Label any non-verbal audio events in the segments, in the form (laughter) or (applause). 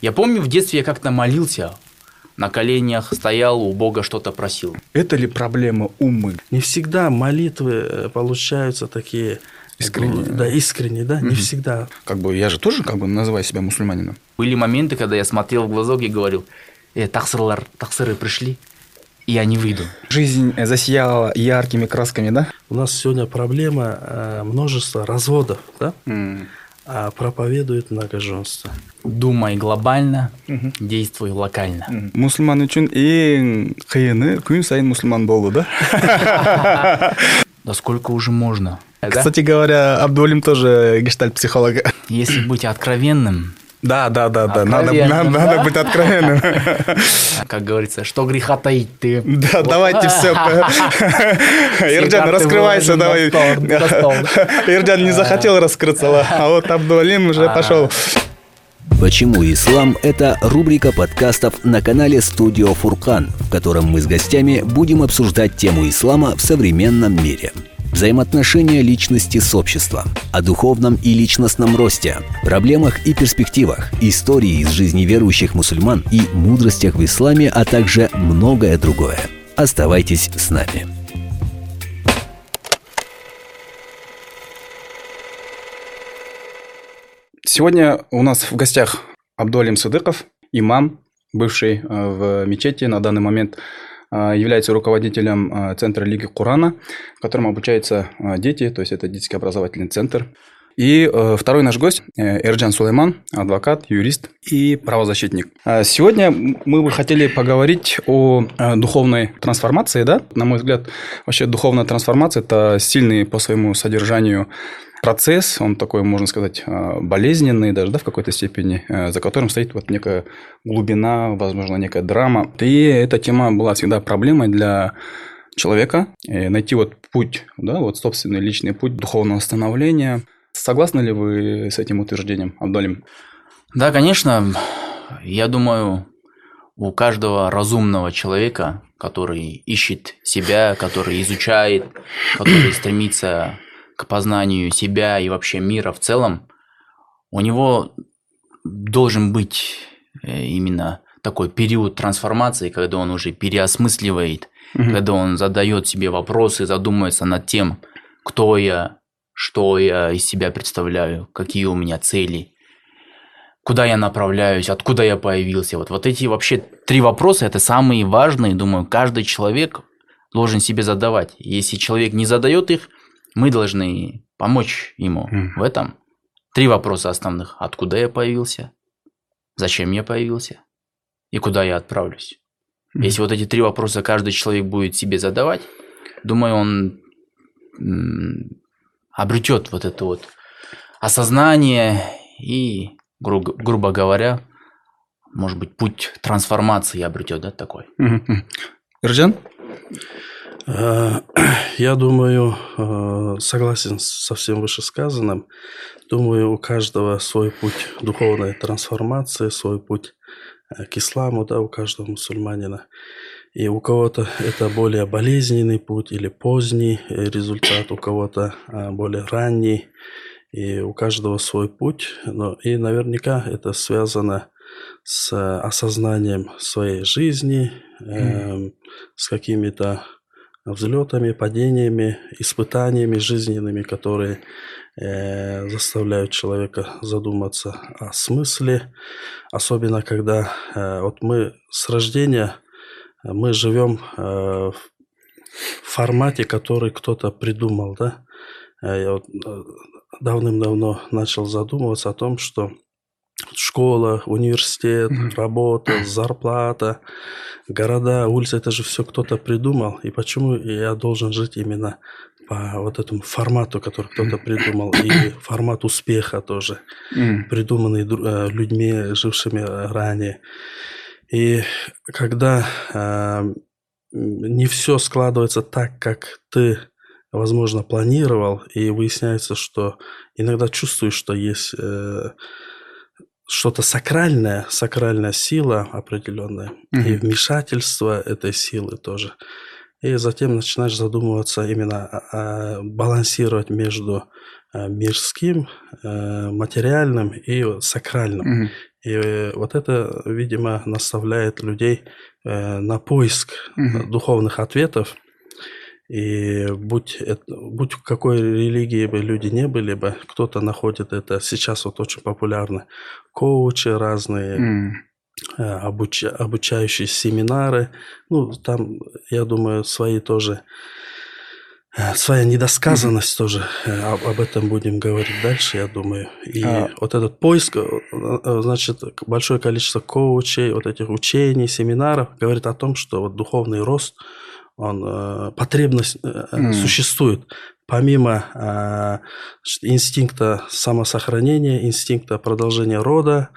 Я помню, в детстве я как-то молился, на коленях стоял, у Бога что-то просил. Это ли проблема умы? Не всегда молитвы э, получаются такие Искренние. Да, искренние, да, не всегда. Как бы я же тоже как бы называю себя мусульманином. Были моменты, когда я смотрел в глазок и говорил, э, таксырлар, таксыры пришли, и я не выйду. Жизнь э, засияла яркими красками, да? У нас сегодня проблема э, множества разводов, да, а проповедует многоженство. Думай глобально, действуй локально. Мусульман үшін ең қиыны күн сайын мұсылман болу, да? (laughs) Да сколько уже можно? Кстати говоря, Абдулим тоже гештальт-психолог. Если быть откровенным, Да, да, да, да. Надо, надо, да? надо быть откровенным. (laughs) как говорится, что греха таить ты. Да, давайте (laughs) все. Ирджан, раскрывайся, давай. (laughs) Ирджан не захотел раскрыться, а вот Абдулим уже пошел. Почему ислам – это рубрика подкастов на канале «Студио Фуркан», в котором мы с гостями будем обсуждать тему ислама в современном мире. Взаимоотношения личности с обществом, о духовном и личностном росте, проблемах и перспективах, истории из жизни верующих мусульман и мудростях в исламе, а также многое другое. Оставайтесь с нами. Сегодня у нас в гостях Абдуалим Сыдыков, имам, бывший э, в мечети, на данный момент является руководителем э, Центра Лиги Курана, в котором обучаются э, дети, то есть это детский образовательный центр. И э, второй наш гость э, Эрджан Сулейман, адвокат, юрист и правозащитник. А Сегодня мы бы хотели поговорить о э, духовной трансформации, да? На мой взгляд, вообще духовная трансформация – это сильный по своему содержанию процесс, он такой, можно сказать, э, болезненный даже, да, в какой-то степени, э, за которым стоит вот некая глубина, возможно, некая драма. И эта тема была всегда проблемой для человека, э, найти вот путь, да, вот собственный личный путь духовного становления. Согласны ли вы с этим утверждением, Абдолим? Да, конечно, я думаю, у каждого разумного человека, который ищет себя, который изучает, который (clears throat) стремится к познанию себя и вообще мира в целом, у него должен быть э, именно такой период трансформации, когда он уже переосмысливает, когда он задает себе вопросы, задумывается над тем, кто я, что я из себя представляю, какие у меня цели, куда я направляюсь, откуда я появился. Вот, вот эти вообще три вопроса – это самые важные, думаю, каждый человек должен себе задавать. Если человек не задает их, мы должны помочь ему Мгм. в этом. Три вопроса основных. Откуда я появился? Зачем я появился? И куда я отправлюсь? Мгм. Если вот эти три вопроса каждый человек будет себе задавать, думаю, он обретет вот это вот осознание и, гру- грубо говоря, может быть, путь трансформации обретет, да, такой. Мгм, мгм. Э, (clears throat) Я думаю, э, согласен со всем вышесказанным. Думаю, у каждого свой путь духовной трансформации, свой путь э, к исламу, да, у каждого мусульманина. И у кого-то это более болезненный путь или поздний э, результат, у кого-то э, более ранний. И у каждого свой путь. Но и наверняка это связано с э, осознанием своей жизни, эм, с какими-то взлетами, падениями, испытаниями жизненными, которые э, заставляют человека задуматься о смысле, особенно когда э, вот мы с рождения мы живем э, в формате, который кто-то придумал, да. Э, Я вот э, давным-давно начал задумываться о том, что школа, университет, Мгм. работа, (clears throat) зарплата, города, улицы, это же все кто-то придумал. И почему я должен жить именно по вот этому формату, который кто-то придумал, и (clears throat) формат успеха тоже, М. придуманный э, людьми, жившими э, ранее. И когда э, не все складывается так, как ты, возможно, планировал, и выясняется, что иногда чувствуешь, что есть э, что-то сакральное, сакральная сила определенная, и Мгм. вмешательство этой силы тоже. И затем начинаешь задумываться именно, а, балансировать между а, мирским, э, материальным и сакральным. Мгм. И э, вот это, видимо, наставляет людей э, на поиск Мгм. духовных ответов. И будь, это, будь в какой религии бы люди не были бы, кто-то находит это, сейчас вот очень популярно, коучи разные, М. э, обуча- обучающие семинары. Ну, там, я думаю, свои тоже, э, своя недосказанность тоже. э, Об, об этом будем говорить дальше, я думаю. И А. вот этот поиск, значит, большое количество коучей, вот этих учений, семинаров говорит о том, что вот духовный рост, он, э, потребность М. существует. Помимо инстинкта самосохранения, инстинкта продолжения рода.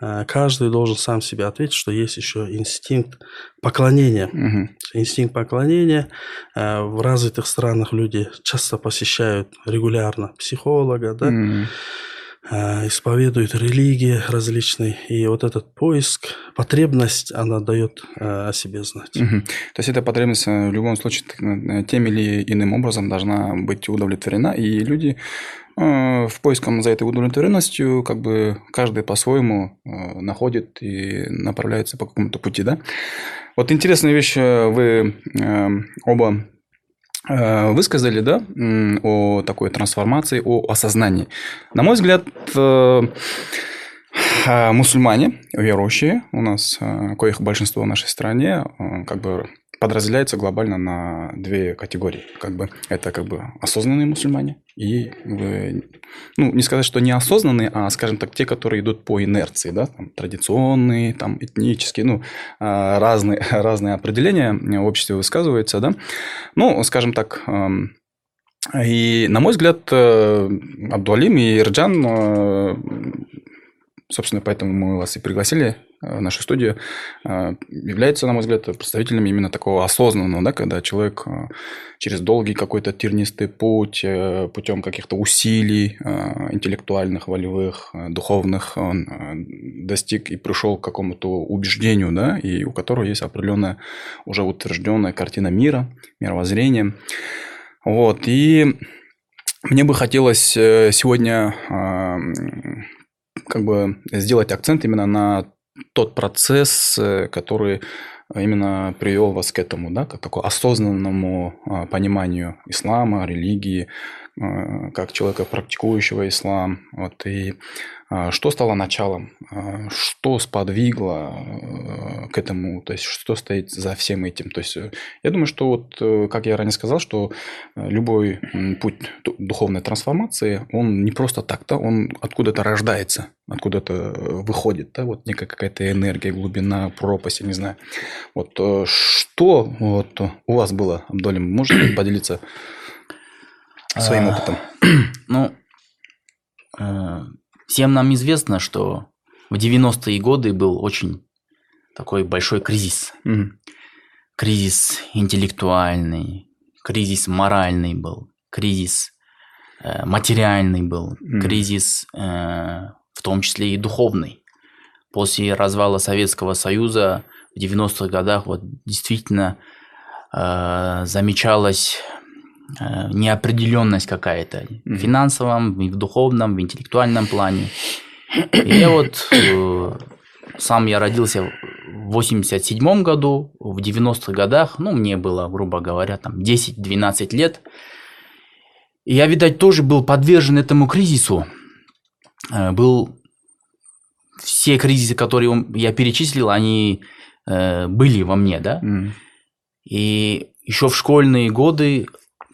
Э, Каждый должен сам себе ответить, что есть еще инстинкт поклонения. Мгм. Инстинкт поклонения. В развитых странах люди часто посещают регулярно психолога, да, М. э, исповедуют религии различные. И вот этот поиск, потребность, она дает э, о себе знать. Мгм. То есть эта потребность э, в любом случае э, тем или иным образом должна быть удовлетворена, и люди э, в поиском за этой удовлетворенностью как бы каждый по-своему э, находит и направляется по какому-то пути, да? Вот интересная вещь э, вы э, оба э, высказали, да, м, о такой трансформации, о осознании. На мой взгляд, э, а, мусульмане, верующие, у нас, э, коих большинство в нашей стране, э, как бы подразделяются глобально на две категории. Как бы это как бы осознанные мусульмане и ну не сказать, что неосознанные, а скажем так те, которые идут по инерции, да, там, традиционные, там этнические, ну а, разные (laughs) разные определения в обществе высказываются, да. Ну, скажем так. эм, И, на мой взгляд, э, Абдуалим и Ирджан, э, собственно, поэтому мы вас и пригласили в нашу студию, э, являются, на мой взгляд, представителями именно такого осознанного, да, когда человек э, через долгий какой-то тернистый путь, э, путем каких-то усилий интеллектуальных, волевых, духовных, он достиг и пришел к какому-то убеждению, да, и у которого есть определенная уже утвержденная картина мира, мировоззрения. Вот, и мне бы хотелось сегодня как бы сделать акцент именно на тот процесс, э, который именно привел вас к этому, да, к такому осознанному а, пониманию ислама, религии, а, как человека, практикующего ислам. Вот, и что стало началом, а, что сподвигло э, к этому, то есть что стоит за всем этим. То есть э, я думаю, что вот, э, как я ранее сказал, что любой путь ду- духовной трансформации, он не просто так, да, он откуда-то рождается, откуда-то выходит, да, вот некая какая-то энергия, глубина, пропасть, я не знаю. Вот что вот у вас было, Абдолим, можете (clears throat) поделиться своим А, опытом? Ну, всем нам известно, что в 90-е годы был очень такой большой кризис. Мгм. Кризис интеллектуальный, кризис моральный был, кризис э, материальный был, Мгм. кризис э, в том числе и духовный. После развала Советского Союза в 90-х годах вот действительно э, замечалась э, неопределенность какая-то Мгм. в финансовом, и в духовном, в интеллектуальном плане. И я вот э, сам я родился в 87 году, в 90-х годах, ну, мне было, грубо говоря, там 10-12 лет. И я, видать, тоже был подвержен этому кризису. Э, Был все кризисы, которые я перечислил, они э, были во мне, да? Мгм. И еще в школьные годы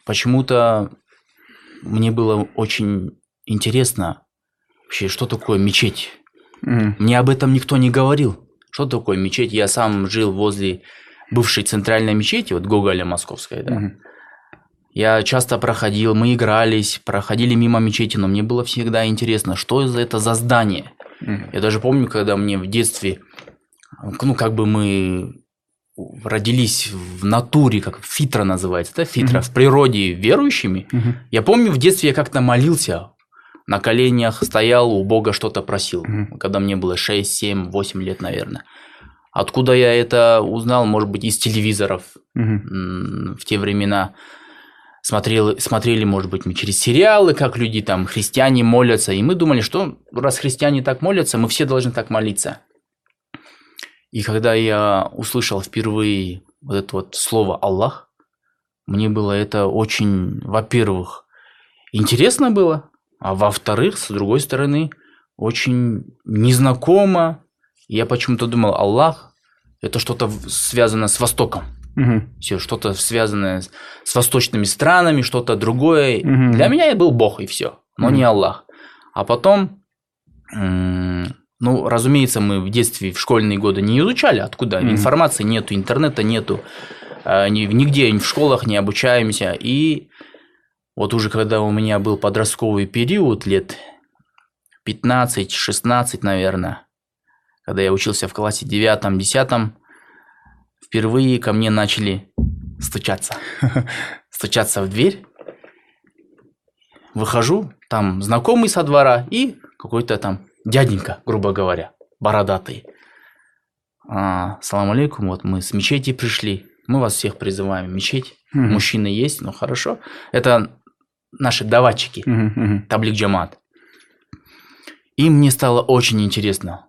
почему-то мне было очень интересно вообще, что такое мечеть. Мгм. Мне об этом никто не говорил. Что такое мечеть? Я сам жил возле бывшей центральной мечети, вот Гоголя Московской, да. Мгм. Я часто проходил, мы игрались, проходили мимо мечети, но мне было всегда интересно, что за это за здание. Мгм. Я даже помню, когда мне в детстве, ну, как бы мы родились в натуре, как фитра называется, да, фитра, Мгм. в природе верующими. Мгм. Я помню, в детстве я как-то молился, на коленях стоял, у Бога что-то просил, Мгм. когда мне было 6, 7, 8 лет, наверное. Откуда я это узнал, может быть, из телевизоров м, в те времена смотрели, смотрели, может быть, мы через сериалы, как люди там, христиане молятся, и мы думали, что раз христиане так молятся, мы все должны так молиться. И когда я услышал впервые вот это вот слово Аллах, мне было это очень, во-первых, интересно было, а во-вторых, с другой стороны, очень незнакомо. Я почему-то думал, Аллах – это что-то связано с Востоком. Мгм. Все, что-то связанное с, восточными странами, что-то другое. Мгм. Для меня был Бог и все, но Мгм. не Аллах. А потом, ну, разумеется, мы в детстве, в школьные годы не изучали, откуда Мгм. информации нету, интернета нету, ни- нигде в школах не обучаемся. И вот уже когда у меня был подростковый период, лет 15-16, наверное, когда я учился в классе 9-10, впервые ко мне начали стучаться. (laughs) Стучаться в дверь. Выхожу, там знакомый со двора и какой-то там дяденька, грубо говоря, бородатый. А, Салам алейкум, вот мы с мечети пришли. Мы вас всех призываем в мечеть. Мгм. Мужчины есть, ну хорошо. Это наши даватчики. Мгм, мгм. Таблик Джамат. И мне стало очень интересно.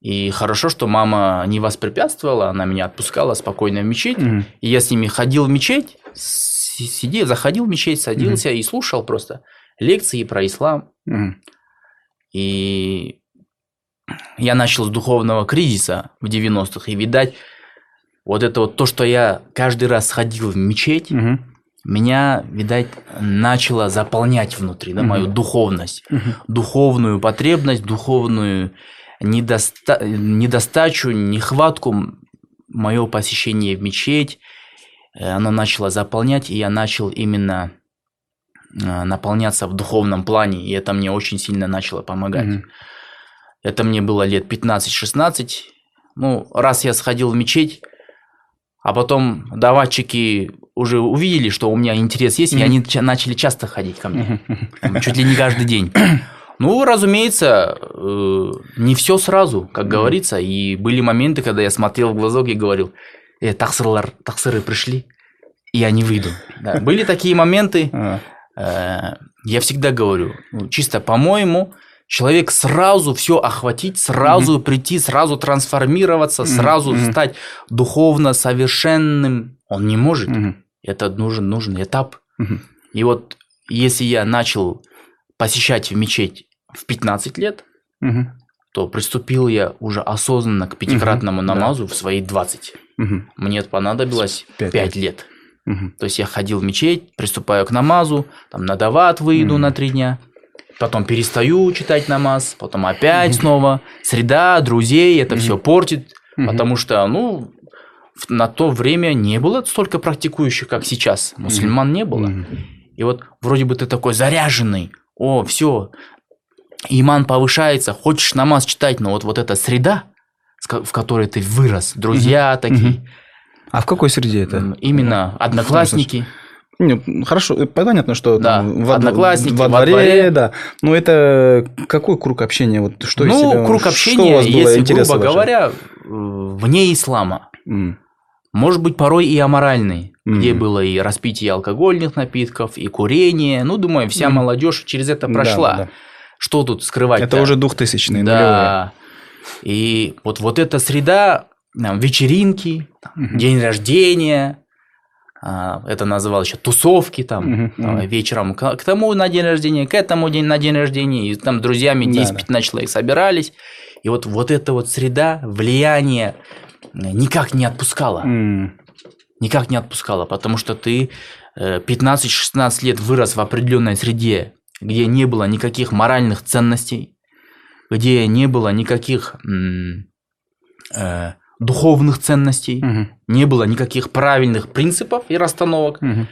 И хорошо, что мама не воспрепятствовала, она меня отпускала спокойно в мечеть. Мгм. И я с ними ходил в мечеть, сидел, заходил в мечеть, садился и слушал просто лекции про ислам. Мгм. И я начал с духовного кризиса в 90-х. И, видать, вот это вот то, что я каждый раз ходил в мечеть, Мгм. меня, видать, начало заполнять внутри, да, мою Мгм. духовность, Мгм. духовную потребность, духовную недоста- недостачу, нехватку, мое посещение в мечеть, э, оно начало заполнять, и я начал именно наполняться в духовном плане, и это мне очень сильно начало помогать. Мгм. Это мне было лет 15-16. Ну, раз я сходил в мечеть, а потом даватчики уже увидели, что у меня интерес есть, и Мгм. они ча- начали часто ходить ко мне. Там, Чуть ли не каждый день. Ну, разумеется, э, не все сразу, как Мгм. говорится. И были моменты, когда я смотрел в глазок и говорил, э, таксырлар, таксыры пришли, и я не выйду. Да, Были такие моменты, А, Э, я всегда говорю, ну, чисто по-моему, человек сразу все охватить, сразу прийти, сразу трансформироваться, Мгм, сразу мгм. стать духовно совершенным, он не может. Мгм. Это нужен, нужен этап. Мгм. И вот если я начал посещать в мечеть в 15 лет, Мгм. то приступил я уже осознанно к пятикратному да. намазу в свои 20. Мгм. Мне понадобилось Пять 5 лет. Мгм. То есть я ходил в мечеть, приступаю к намазу, там на дават выйду Мгм. на три дня, потом перестаю читать намаз, потом опять снова среда, друзей, это Мгм. все портит, Мгм. потому что, ну, на то время не было столько практикующих, как сейчас. Мусульман не было. Мгм. И вот вроде бы ты такой заряженный, о, все, иман повышается, хочешь намаз читать, но вот, вот эта среда, в которой ты вырос, друзья такие, Мгм. А в какой среде это? именно одноклассники. Не, хорошо, э, понятно, что Да, там во, одноклассники, во во дворе, дворе. да. Но это какой круг общения? Вот что из ну, себя- круг что у общения, вас было если, грубо ваше? говоря, э, вне ислама. М, Может быть, порой и аморальный, где Мгм. было и распитие алкогольных напитков, и курение. Ну, думаю, вся Мгм. молодежь через это да, прошла. да. Что тут скрывать? Это уже двухтысячные, Да. И вот, вот эта среда, там, вечеринки, там, Мгм. день рождения, а, это называлось еще тусовки, там, Мгм, там, вечером к, к тому на день рождения, к этому день на день рождения, и там друзьями Да, 10-15 человек собирались, и вот, вот эта вот среда, влияние э, никак не отпускала, М, никак не отпускала, потому что ты э, 15-16 лет вырос в определенной среде, где не было никаких моральных ценностей, где не было никаких э, духовных ценностей, мгм, не было никаких правильных принципов и расстановок. мгм.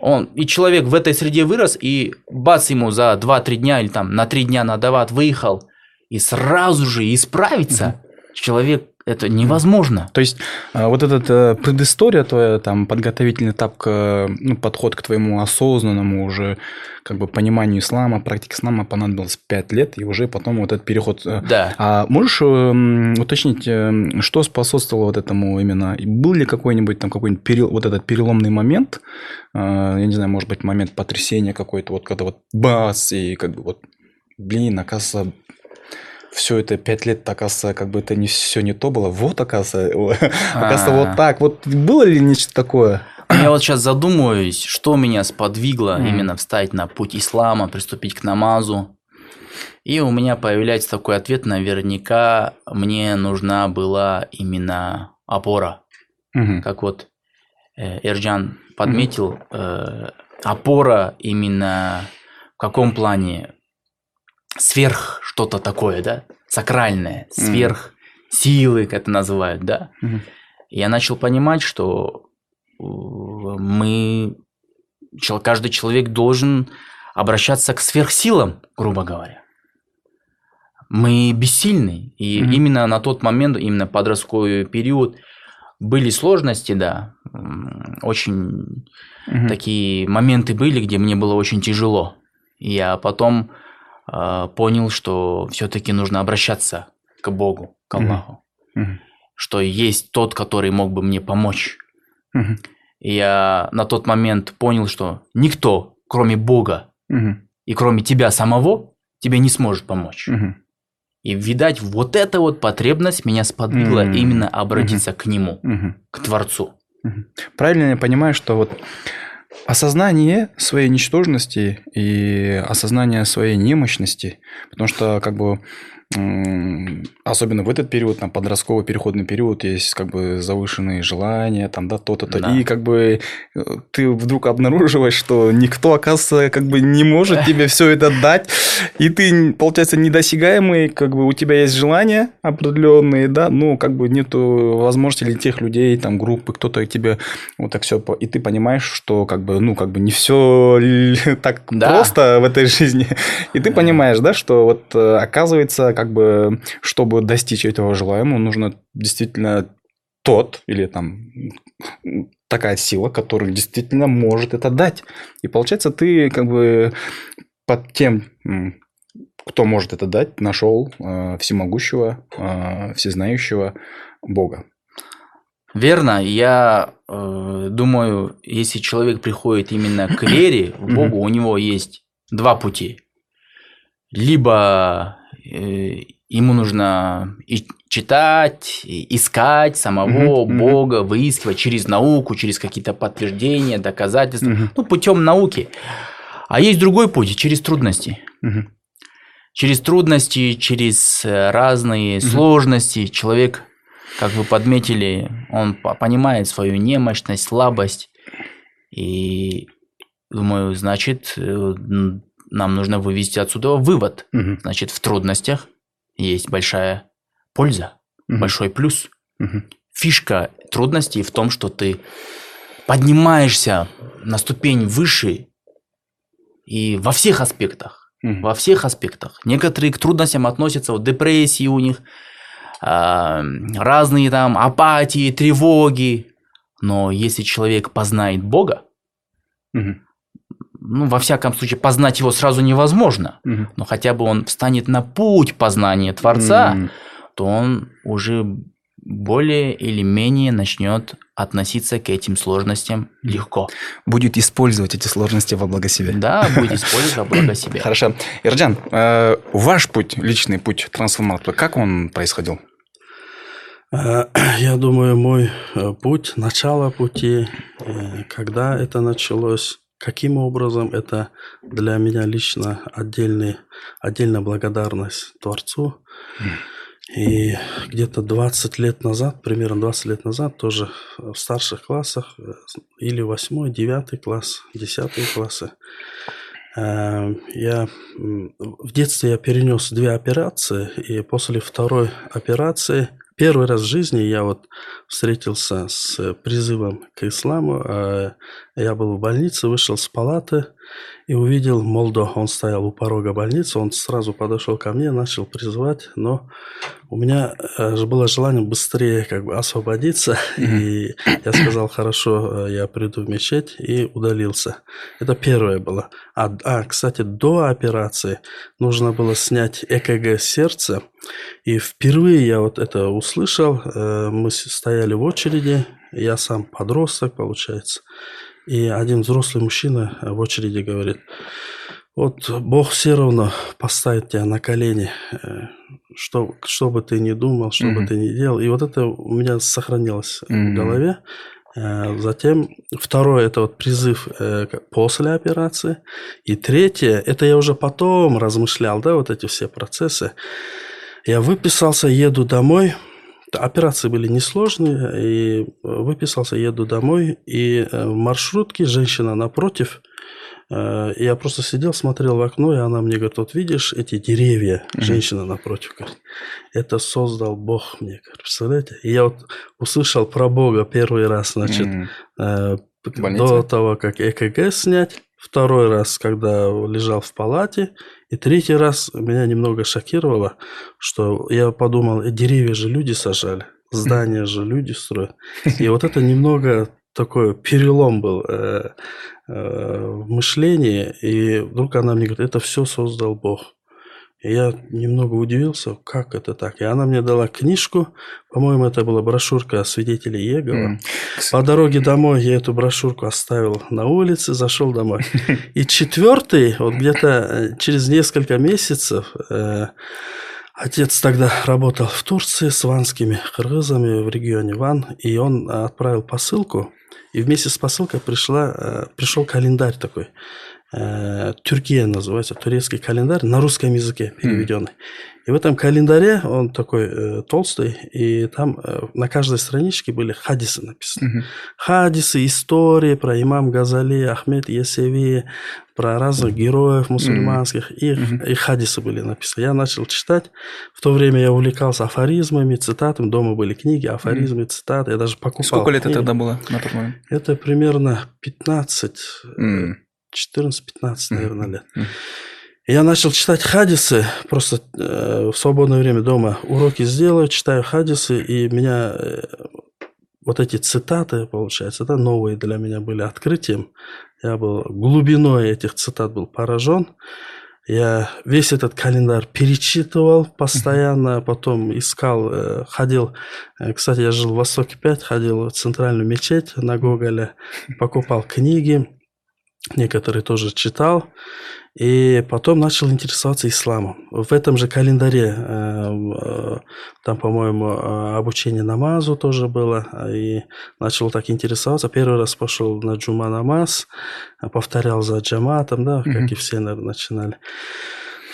Он, и человек в этой среде вырос, и бац ему за 2-3 дня или там на 3 дня на дават выехал, и сразу же исправиться. Человек Это невозможно. То есть а, вот эта э, предыстория твоя, там, подготовительный этап, к, ну, подход к твоему осознанному уже как бы пониманию ислама, практике ислама понадобилось 5 лет, и уже потом вот этот переход. э, Да. А можешь э, уточнить, э, что способствовало вот этому именно? Был ли какой-нибудь там какой-нибудь перел- вот этот переломный момент, э, я не знаю, может быть, момент потрясения какой-то, вот когда вот бас, и как бы вот, блин, оказывается, все это пять лет, оказывается, как бы это не все не то было. Вот, оказывается, (laughs) оказывается, А. вот так. Вот было ли нечто такое? Я вот сейчас задумываюсь, что меня сподвигло именно встать на путь ислама, приступить к намазу. И у меня появляется такой ответ, наверняка мне нужна была именно опора. Как вот э, Эрджан подметил, э, опора именно в каком плане? Сверх что-то такое, да? Сакральное, сверх силы, как это называют, да? Я начал понимать, что э, мы, каждый человек должен обращаться к сверхсилам, грубо говоря. Мы бессильны. И Мгм. именно на тот момент, именно подростковый период, были сложности, да. Очень Мгм. такие моменты были, где мне было очень тяжело. И я потом понял, что все-таки нужно обращаться к Богу, к. Аллаху Мгм. что есть тот, который мог бы мне помочь. Мгм. И я на тот момент понял, что никто, кроме Бога Мгм. и кроме тебя самого, тебе не сможет помочь. Мгм. И, видать, вот эта вот потребность меня сподвигла М. именно обратиться к Нему, Мгм. к Творцу. Правильно я понимаю, что вот осознание своей ничтожности и осознание своей немощности, потому что как бы особенно в этот период, там, подростковый переходный период, есть как бы завышенные желания, там, да, то-то, то. Да. И как бы э, ты вдруг обнаруживаешь, что никто, оказывается, как бы не может тебе все это дать, и ты, получается, недосягаемый, как бы у тебя есть желания определенные, да, но как бы нету возможности или тех людей, там, группы, кто-то тебе вот так все, и ты понимаешь, что как бы, ну, как бы не все (laughs) так Да. просто в этой жизни, и ты понимаешь, да, что вот э, оказывается, как бы, чтобы достичь этого желаемого, нужно действительно тот или там такая сила, которая действительно может это дать. И получается, ты как бы под тем, кто может это дать, нашел э, всемогущего, э, всезнающего Бога. Верно, я э, думаю, если человек приходит именно к вере Мгм. Богу, у него есть два пути. Либо ему нужно и читать, и искать самого мгм. Бога, выискивать через науку, через какие-то подтверждения, доказательства, Мгм. ну, путем науки. А есть другой путь, через трудности. Мгм. Через трудности, через э, разные Мгм. сложности человек, как вы подметили, он по- понимает свою немощность, слабость. И думаю, значит, э, нам нужно вывести отсюда вывод. Мгм. Значит, в трудностях есть большая польза, Мгм. большой плюс. Мгм. Фишка трудностей в том, что ты поднимаешься на ступень выше и во всех аспектах Мгм. во всех аспектах. Некоторые к трудностям относятся, вот депрессии у них, а, разные там апатии, тревоги. Но если человек познает Бога, Мгм. Ну, во всяком случае, познать его сразу невозможно, Мгм. но хотя бы он встанет на путь познания Творца, М. то он уже более или менее начнет относиться к этим сложностям легко. Будет использовать эти сложности во благо себя. Да, будет использовать во благо (coughs) себя. Хорошо. Ирджан, э, ваш путь, личный путь трансформатора, как он происходил? Э, (coughs) Я думаю, мой э, путь, начало пути, когда это началось, каким образом это для меня лично отдельный, отдельная благодарность Творцу. И где-то 20 лет назад, примерно 20 лет назад, тоже в старших классах, э, или 8, 9 класс, 10 классы, э, я в детстве я перенес две операции, и после второй операции первый раз в жизни я вот встретился с призывом к исламу. э, Я был в больнице, вышел с палаты, и увидел Молдо. Он стоял у порога больницы, он сразу подошел ко мне, начал призывать, но у меня э, было желание быстрее как бы освободиться, и я сказал, хорошо, э, я приду в мечеть, и удалился. Это первое было. А, а кстати, до операции нужно было снять ЭКГ сердца, и впервые я вот это услышал, э, мы стояли в очереди, я сам подросток, получается, и один взрослый мужчина в очереди говорит, вот Бог все равно поставит тебя на колени, э, что, что бы ты ни думал, что mm-hmm. бы ты ни делал. И вот это у меня сохранилось mm-hmm. в голове. Э, затем второе это вот призыв э, после операции. И третье, это я уже потом размышлял, да, вот эти все процессы. Я выписался, еду домой. Операции были несложные, и выписался, еду домой, и в маршрутке женщина напротив Э, я просто сидел, смотрел в окно, и она мне говорит, вот видишь эти деревья, mm-hmm. женщина напротив, говорит, это создал Бог мне, говорит, представляете? И я вот услышал про Бога первый раз, значит, mm-hmm. до того, как ЭКГ снять, второй раз, когда лежал в палате, и третий раз меня немного шокировало, что я подумал, «Э, деревья же люди сажали, здания же люди строят. И вот это немного такой перелом был э, э, в мышлении, и вдруг она мне говорит, это все создал Бог. Я немного удивился, как это так. И она мне дала книжку, по-моему, это была брошюрка свидетелей Иеговы. Mm. По дороге домой я эту брошюрку оставил на улице, зашел домой. И четвертый, вот где-то э, через несколько месяцев, э, отец тогда работал в Турции с ванскими кыргызами в регионе Ван, и он отправил посылку и вместе с посылкой пришла, э, пришел календарь такой. Э, Тюркия называется, турецкий календарь на русском языке переведенный. Mm. И в этом календаре, он такой э, толстый, и там э, на каждой страничке были хадисы написаны. Mm-hmm. Хадисы, истории про имам Газали, Ахмед Есеви, про разных героев мусульманских, mm-hmm. и, и хадисы были написаны. Я начал читать. В то время я увлекался афоризмами, цитатами. Дома были книги, афоризмы, mm-hmm. цитаты. Я даже покупал Сколько лет книги. это тогда было на тот момент? Это примерно 15... Mm. 14-15, наверное, лет. Я начал читать хадисы, просто э, в свободное время дома уроки сделаю, читаю хадисы, и меня э, вот эти цитаты, получается, да, новые для меня были открытием. Я был глубиной этих цитат был поражен. Я весь этот календарь перечитывал постоянно, потом искал, э, ходил. Э, кстати, я жил в Востоке 5, ходил в центральную мечеть на Гоголе, (laughs) покупал книги некоторые тоже читал, и потом начал интересоваться исламом. В этом же календаре, э, э, там, по-моему, э, обучение намазу тоже было, и начал так интересоваться. Первый раз пошел на джума намаз, повторял за джаматом, да, как mm-hmm. и все, наверное, начинали.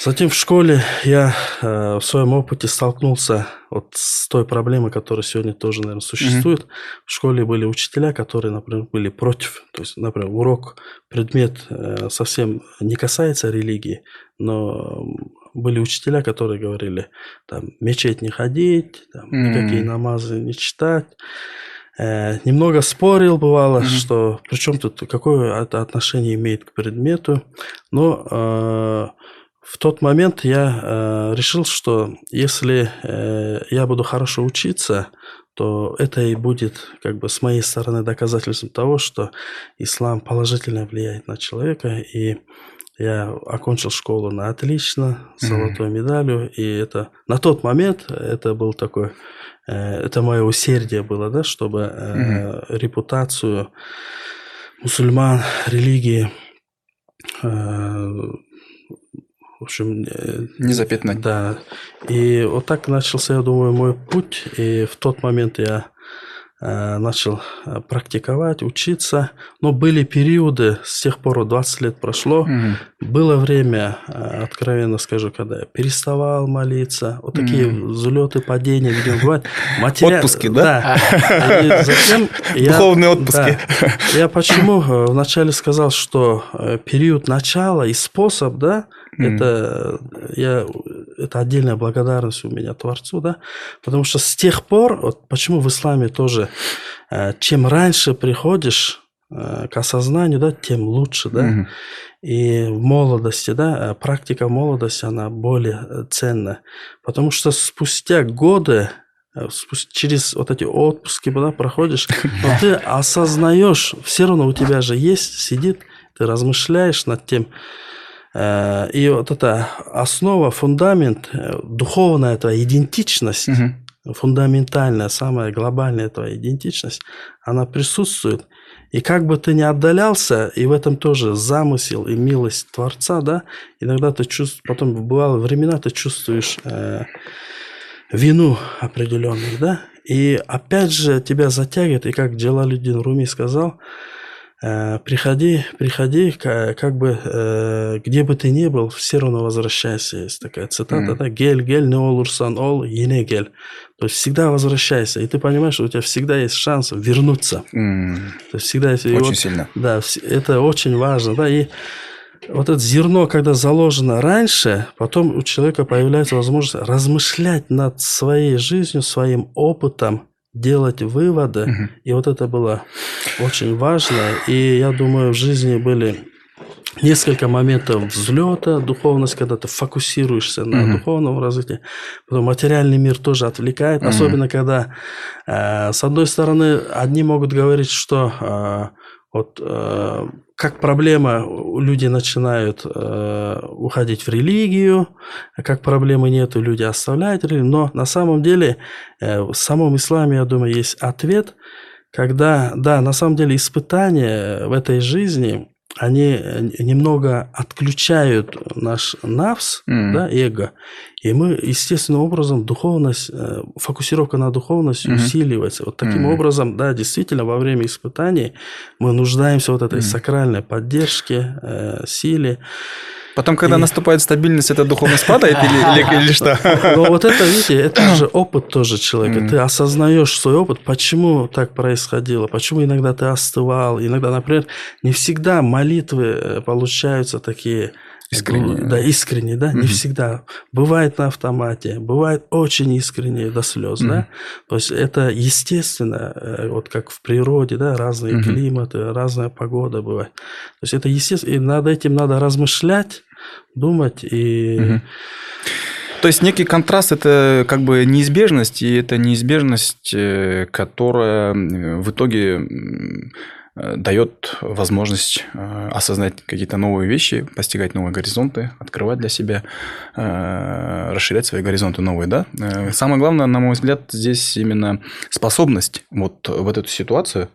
Затем в школе я э, в своем опыте столкнулся вот с той проблемой, которая сегодня тоже, наверное, существует. Mm-hmm. В школе были учителя, которые, например, были против. То есть, например, урок, предмет э, совсем не касается религии, но были учителя, которые говорили, там, мечеть не ходить, там, mm-hmm. никакие намазы не читать. Э, немного спорил, бывало, mm-hmm. что причем тут какое это отношение имеет к предмету, но э, в тот момент я э, решил, что если э, я буду хорошо учиться, то это и будет как бы с моей стороны доказательством того, что ислам положительно влияет на человека. И я окончил школу на отлично, с золотой mm-hmm. медалью. И это на тот момент это был такой, э, это мое усердие было, да, чтобы э, mm-hmm. репутацию мусульман, религии э, общем... Э, Не запятнать. Да. И вот так начался, я думаю, мой путь. И в тот момент я э, начал э, практиковать, учиться. Но были периоды, с тех пор 20 лет прошло, угу. было время, откровенно скажу, когда я переставал молиться. Вот такие угу. взлеты, падения, где бывает. Матери... Отпуски, да? Да. И затем Духовные отпуски. Да, я почему вначале сказал, что период начала и способ, да, Mm. Это, я, это отдельная благодарность у меня Творцу, да, потому что с тех пор, вот почему в исламе тоже, э, чем раньше приходишь, э, к осознанию, да, тем лучше, да. Мгм. И в молодости, да, э, практика молодости, она более э, ценна. Потому что спустя годы, э, через вот эти отпуски, да, проходишь, (laughs) но ты осознаешь, все равно у тебя же есть, сидит, ты размышляешь над тем. Э, И вот эта основа, фундамент, э, духовная твоя идентичность, Мгм. фундаментальная, самая глобальная твоя идентичность, она присутствует. И как бы ты ни отдалялся, и в этом тоже замысел и милость Творца, да, иногда ты чувствуешь, потом бывало времена, ты чувствуешь э, вину определенную, да, и опять же тебя затягивает, и как Джалалюдин Руми сказал, приходи, приходи, ка- как бы, э, где бы ты ни был, все равно возвращайся. Есть такая цитата, да, гель, гель, не олурсан ол, ене гель. То есть всегда возвращайся, и ты понимаешь, что у тебя всегда есть шанс вернуться. То есть всегда есть... Очень вот- сильно. да, это очень важно, да, и вот это зерно, когда заложено раньше, потом у человека появляется возможность размышлять над своей жизнью, своим опытом, делать выводы, Мгм. и вот это было очень важно, и я думаю, в жизни были несколько моментов взлета, духовность, когда ты фокусируешься на Мгм. духовном развитии. Потом материальный мир тоже отвлекает, Мгм. особенно когда, э, с одной стороны, одни могут говорить, что э, вот э, как проблема, люди начинают э, уходить в религию, как проблемы нету, люди оставляют религию, но на самом деле э, в самом исламе, я думаю, есть ответ, когда, да, на самом деле испытания в этой жизни, они э, немного отключают наш навс, Мгм. да, эго, и мы естественным образом духовность, э, фокусировка на духовности Мгм. усиливается. Вот таким Мгм. образом, да, действительно, во время испытаний мы нуждаемся вот этой Мгм. сакральной поддержке, э, силе. Потом, когда И- наступает стабильность, эта духовность падает или, или- (laughs) или что? Но вот это, видите, это (clears throat) же опыт тоже человека. Мгм. Ты осознаешь свой опыт, почему так происходило, почему иногда ты остывал, иногда, например, не всегда молитвы э, получаются такие Искренние. Да, искренние, да, не Мгм. всегда. Бывает на автомате, бывает очень искренние до слез, Мгм. да. То есть это естественно, э, вот как в природе, да, разные Мгм. климаты, разная погода бывает. То есть это естественно, и над этим надо размышлять, думать и Мгм. То есть некий контраст – это как бы неизбежность, и это неизбежность, э, которая в итоге э, дает возможность э, осознать какие-то новые вещи, постигать новые горизонты, открывать для себя, расширять свои горизонты новые, да? Самое главное, на мой взгляд, здесь именно способность вот в эту ситуацию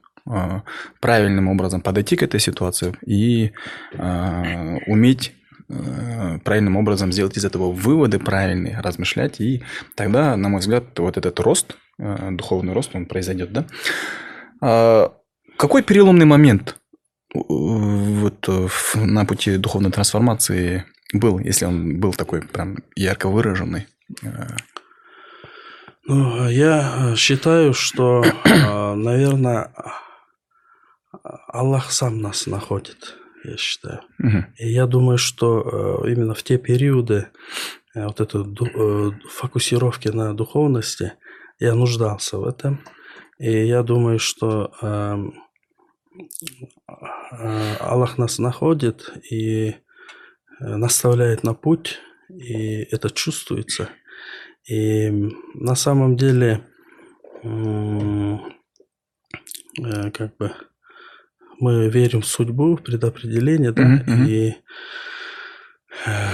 правильным образом подойти к этой ситуации и уметь правильным образом сделать из этого выводы правильные, размышлять, и тогда, на мой взгляд, вот этот рост, э, духовный рост, он произойдет, да? А Какой переломный момент э, вот э, на пути духовной трансформации был, если он был такой прям ярко выраженный? Э, Ну, я э, считаю, что, наверное, Аллах сам нас находит, я считаю. мгм, И я думаю, что э, именно в те периоды э, вот этой э, фокусировки на духовности я нуждался в этом. И я думаю, что эм, Аллах нас находит и наставляет на путь, и это чувствуется. И на самом деле, как бы, мы верим в судьбу, в предопределение, да, Мгм, мгм. и э,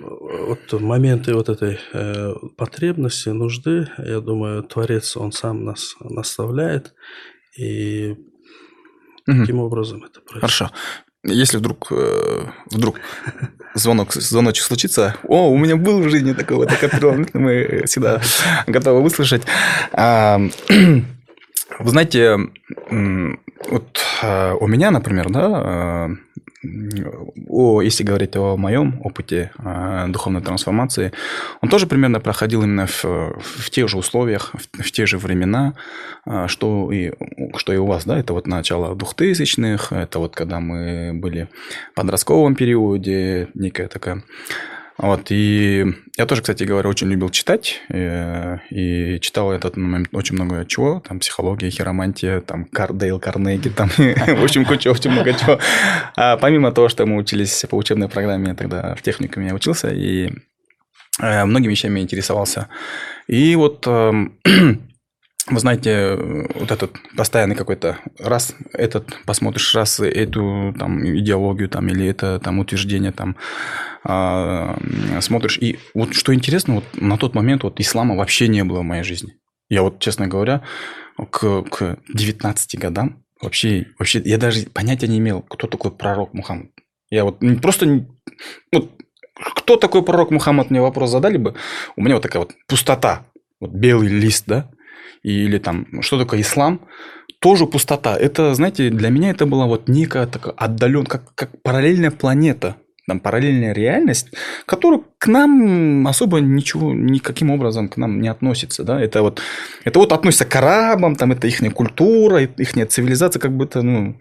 вот моменты вот этой э, потребности, нужды, я думаю, Творец, Он сам нас наставляет, и мгм. таким образом это происходит. Хорошо. Если вдруг, э, вдруг звонок, звоночек случится, о, у меня был в жизни такой перелом, мы всегда готовы выслушать. (clears throat) Вы знаете, вот э, у меня, например, да, э, о, если говорить о моем опыте э, духовной трансформации, он тоже примерно проходил именно в, в тех же условиях, в, в те же времена, что и, что и у вас, да, это вот начало 2000-х, это вот когда мы были в подростковом периоде, некая такая Вот, и я тоже, кстати говоря, очень любил читать, и, э, и читал этот момент очень много чего, там, психология, хиромантия, там, Кардейл, Карнеги, там, (laughs) в общем, куча, очень много чего. А помимо того, что мы учились по учебной программе, тогда в техникуме я учился, и э, многими вещами интересовался. И вот эм, (clears throat) вы знаете, вот этот постоянный какой-то, раз этот посмотришь, раз эту там идеологию там или это там утверждение там э, смотришь. И вот что интересно, вот на тот момент вот ислама вообще не было в моей жизни. Я вот, честно говоря, к, к 19 годам вообще, вообще я даже понятия не имел, кто такой пророк Мухаммад. Я вот просто... Вот, кто такой пророк Мухаммад, мне вопрос задали бы, у меня вот такая вот пустота, вот белый лист, да, или там, что такое ислам, тоже пустота. Это, знаете, для меня это была вот некая такая отдаленная, как, как параллельная планета, там параллельная реальность, которая к нам особо ничего, никаким образом к нам не относится, да, это вот, это вот относится к арабам, там, это их культура, их цивилизация, как бы это, ну,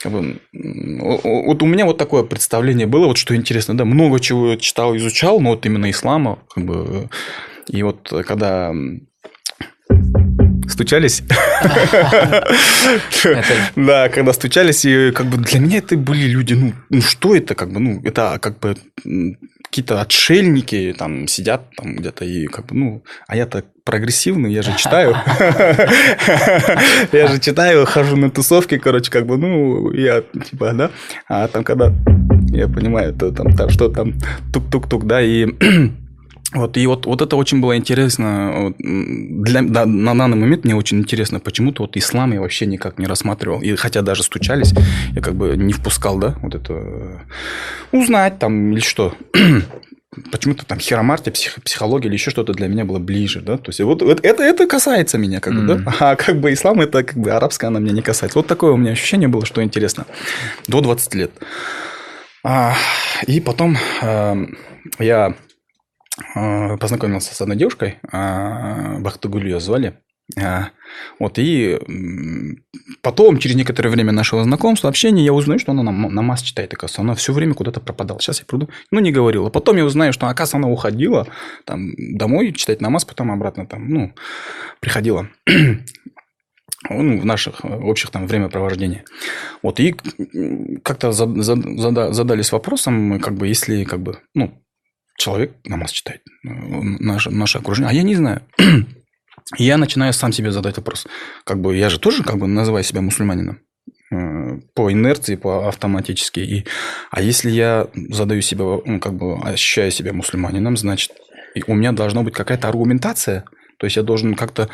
как бы, вот у меня вот такое представление было, вот что интересно, да, много чего читал, изучал, но вот именно ислама, как бы, и вот когда стучались. Да, когда стучались, и как бы для меня это были люди, ну, ну что это, как бы, ну, это как бы какие-то отшельники там сидят там где-то и как бы, ну, а я-то прогрессивный, я же читаю. Я же читаю, хожу на тусовки, короче, как бы, ну, я типа, да, а там когда я понимаю, то там, что там, тук-тук-тук, да, и вот, и вот, вот это очень было интересно. Для, да, на данный момент мне очень интересно, почему-то вот ислам я вообще никак не рассматривал. И хотя даже стучались, я как бы не впускал, да, вот это э, узнать там или что. (clears throat) Почему-то там хиромартия, псих, психология или еще что-то для меня было ближе, да. То есть вот, вот это, это касается меня, как mm. бы, да. А как бы ислам это как бы арабская, она меня не касается. Вот такое у меня ощущение было, что интересно. До 20 лет. А, и потом а, я познакомился с одной девушкой, а, Бахтагуль ее звали. А, вот, и потом, через некоторое время нашего знакомства, общения, я узнаю, что она намаз читает, оказывается. Она все время куда-то пропадала. Сейчас я приду, ну, не говорила. Потом я узнаю, что, оказывается, она уходила там, домой читать намаз, потом обратно там, ну, приходила (clears throat) ну, в наших общих там времяпровождения. Вот, и как-то задались вопросом, как бы, если, как бы, ну, человек намаз читает, э, наше, наше окружение, а я не знаю. (clears throat) я начинаю сам себе задать вопрос. Как бы я же тоже как бы называю себя мусульманином э, по инерции, по автоматически. И, а если я задаю себе, ну, как бы ощущаю себя мусульманином, значит, у меня должна быть какая-то аргументация. То есть я должен как-то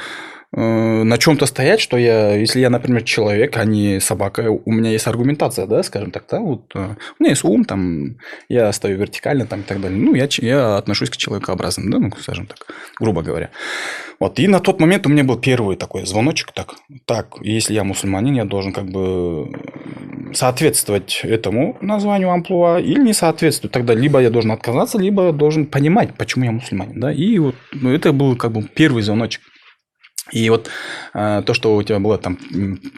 на чем-то стоять, что я, если я, например, человек, а не собака, у меня есть аргументация, да, скажем так, да, вот э, у меня есть ум, там, я стою вертикально, там, и так далее. Ну, я, я отношусь к человекообразному, да, ну, скажем так, грубо говоря. Вот, и на тот момент у меня был первый такой звоночек, так, так, если я мусульманин, я должен как бы соответствовать этому названию амплуа или не соответствовать. Тогда либо я должен отказаться, либо должен понимать, почему я мусульманин, да, и вот ну, это был как бы первый звоночек. И вот э, то, что у тебя было там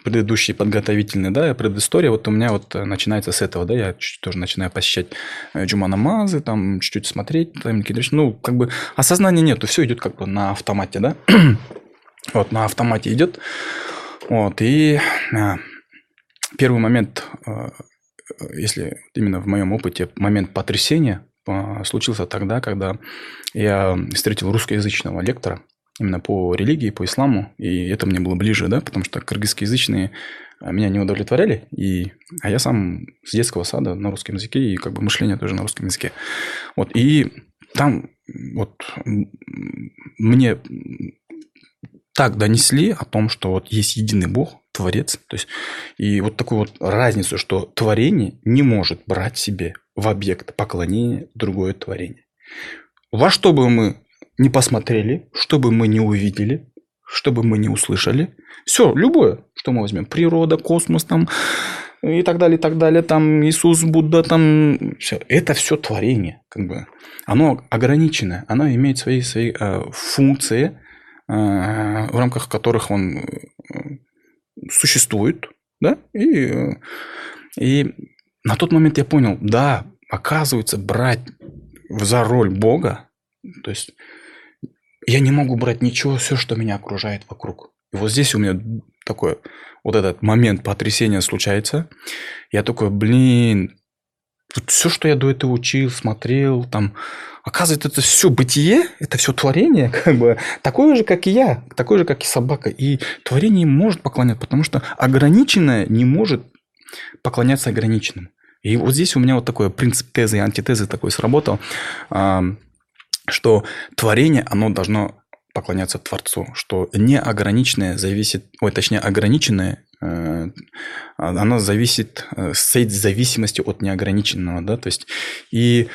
предыдущий подготовительный, да, предыстория, вот у меня вот э, начинается с этого, да, я чуть-чуть тоже начинаю посещать э, джума намазы, там чуть-чуть смотреть, там ну, как бы осознания нету, все идет как бы на автомате, да, (clears throat) вот на автомате идет, вот, и э, первый момент, э, если именно в моем опыте, момент потрясения э, случился тогда, когда я встретил русскоязычного лектора, именно по религии, по исламу, и это мне было ближе, да, потому что кыргызскоязычные а, меня не удовлетворяли, и, а я сам с детского сада на русском языке, и как бы мышление тоже на русском языке. Вот, и там вот мне так донесли о том, что вот есть единый Бог, Творец, то есть, и вот такую вот разницу, что творение не может брать себе в объект поклонения другое творение. Во что бы мы не посмотрели, что бы мы не увидели, что бы мы не услышали. Все, любое, что мы возьмем. Природа, космос там и так далее, и так далее. Там Иисус, Будда, там все. Это все творение. Как бы. Оно ограниченное. Оно имеет свои, свои э, функции, э, в рамках которых он э, существует. Да? И, э, и на тот момент я понял, да, оказывается, брать за роль Бога, то есть я не могу брать ничего, все, что меня окружает вокруг. И вот здесь у меня такой вот этот момент потрясения случается. Я такой, блин, вот все, что я до этого учил, смотрел, там, оказывается, это все бытие, это все творение, (laughs) как бы, такое же, как и я, такое же, как и собака. И творение может поклоняться, потому что ограниченное не может поклоняться ограниченным. И вот здесь у меня вот такой принцип тезы и антитезы такой сработал, что творение, оно должно поклоняться Творцу, что неограниченное зависит, ой, точнее, ограниченное, э, оно зависит, э, стоит в зависимости от неограниченного, да, то есть, и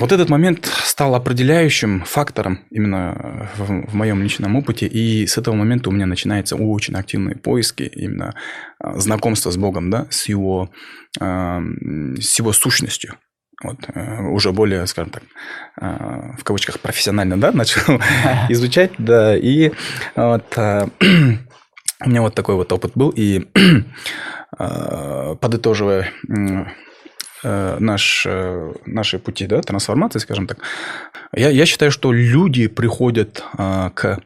вот этот момент стал определяющим фактором именно в, в моем личном опыте, и с этого момента у меня начинаются очень активные поиски именно э, знакомства с Богом, да, с его, с его сущностью, вот, э, уже более, скажем так, э, в кавычках профессионально, да, (laughs) начал (laughs) изучать, да, и вот э, (clears throat) у меня вот такой вот опыт был, и (clears throat) подытоживая наш, наши пути да, трансформации, скажем так, я, я считаю, что люди приходят к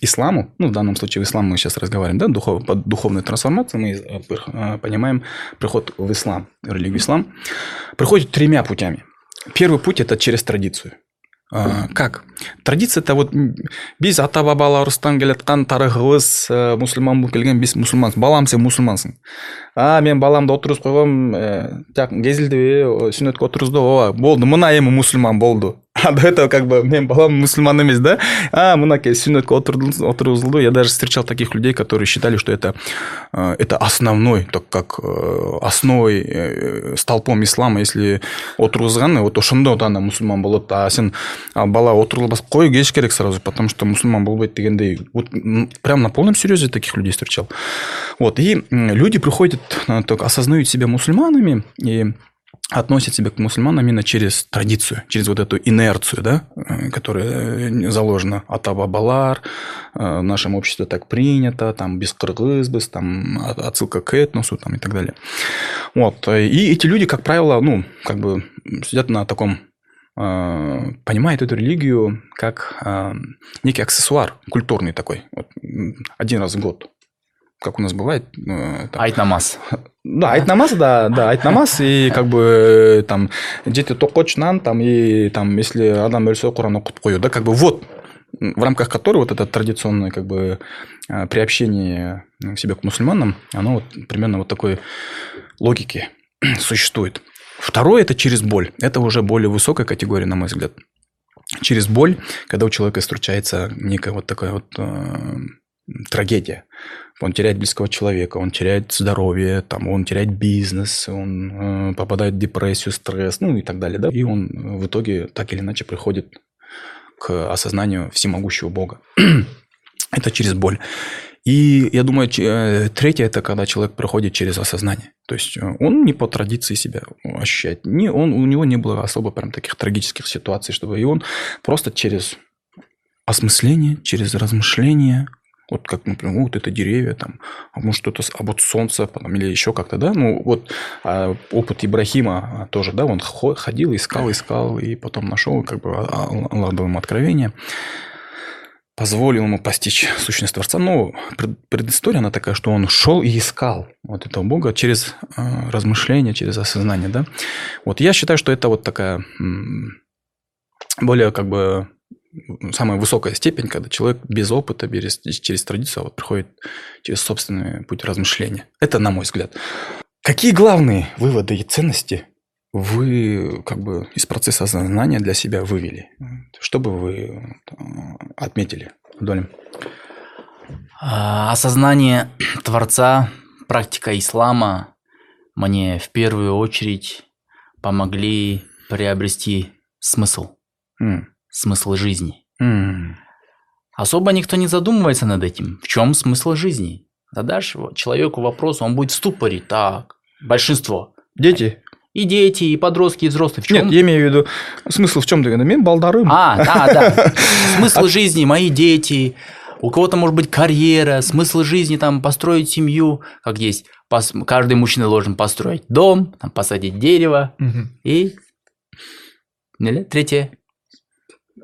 исламу, ну, в данном случае в ислам мы сейчас разговариваем, да, духов, под духовной трансформацией мы э, э, понимаем приход в ислам, в религию ислам, приходит тремя путями. Первый путь – это через традицию. А, как? Традиция это вот біз ата бабаларымыздан келатқан тарихыбыз ә, мұсылман болып келген біз мұсылмансың балам сен мұсылмансың а мен баламды отырғызып қойғанмын ә, кезілді сүннетке отырғызды о болды мына эми мұсылман болды а до этого как бы мен балам мусульман емес да? А мынакей сүннетке отырғызылды я даже встречал таких людей которые считали что это э, это основной так как э, основой э, столпом ислама. Если отырғызған вот ошондо ана мусульман болот а сен бала отырғызбас қой кеш керек сразу потому что мусульман болбойт дегендей вот прям на полном серьезе таких людей встречал. Вот и люди приходят только осознают себя мусульманами и относят себя к мусульманам именно через традицию, через вот эту инерцию, да, э, которая э, заложена от Абабалар, э, в нашем обществе так принято, там без кыргызбыз, там отсылка к этносу там, и так далее. Вот. И эти люди, как правило, ну, как бы сидят на таком понимают эту религию как некий аксессуар культурный такой, вот, один раз в год как у нас бывает. Ну, там... Айт намаз. Да, айт намаз, да, да, айт намаз, и как бы там дети токочнан, там, и там, если адам өлсе, оқып қою, да, как бы вот, в рамках которой вот это традиционное как бы э, приобщение к себе к мусульманам, оно вот примерно вот такой логики (clears throat) существует. Второе – это через боль. Это уже более высокая категория, на мой взгляд. Через боль, когда у человека случается некая вот такая вот э, трагедия. Он теряет близкого человека, он теряет здоровье, там, он теряет бизнес, он э, попадает в депрессию, стресс, ну и так далее. Да? И он в итоге так или иначе приходит к осознанию всемогущего Бога. (clears throat) это через боль. И я думаю, э, третье – это когда человек проходит через осознание. То есть э, он не по традиции себя ощущает. Не, он, у него не было особо прям таких трагических ситуаций, чтобы и он просто через осмысление, через размышление, вот как, например, вот это деревья, там, а может что-то, а вот солнце, потом, или еще как-то, да, ну вот а опыт Ибрахима тоже, да, он ходил, искал, искал, и потом нашел, как бы, а, Аллах дал ему откровение, позволил ему постичь сущность Творца. Но предыстория, она такая, что он шел и искал вот этого Бога через э, размышления, через осознание, да. Вот я считаю, что это вот такая более как бы самая высокая степень, когда человек без опыта, без, через традицию, а вот приходит через собственный путь размышления. Это на мой взгляд. Какие главные выводы и ценности вы как бы из процесса осознания для себя вывели? Что бы вы отметили, Долем? А, осознание Творца, практика ислама мне в первую очередь помогли приобрести смысл. Mm смысл жизни. Mm. Особо никто не задумывается над этим. В чем смысл жизни? Задашь человеку вопрос, он будет в ступоре. Так, большинство. Дети? И дети, и подростки, и взрослые. В чем? Нет, я имею в виду, смысл в чем ты мен балдарым. А, да, да. (laughs) Смысл жизни, мои дети, у кого-то может быть карьера, смысл жизни, там, построить семью, как есть. Каждый мужчина должен построить дом, там, посадить дерево и Или третье?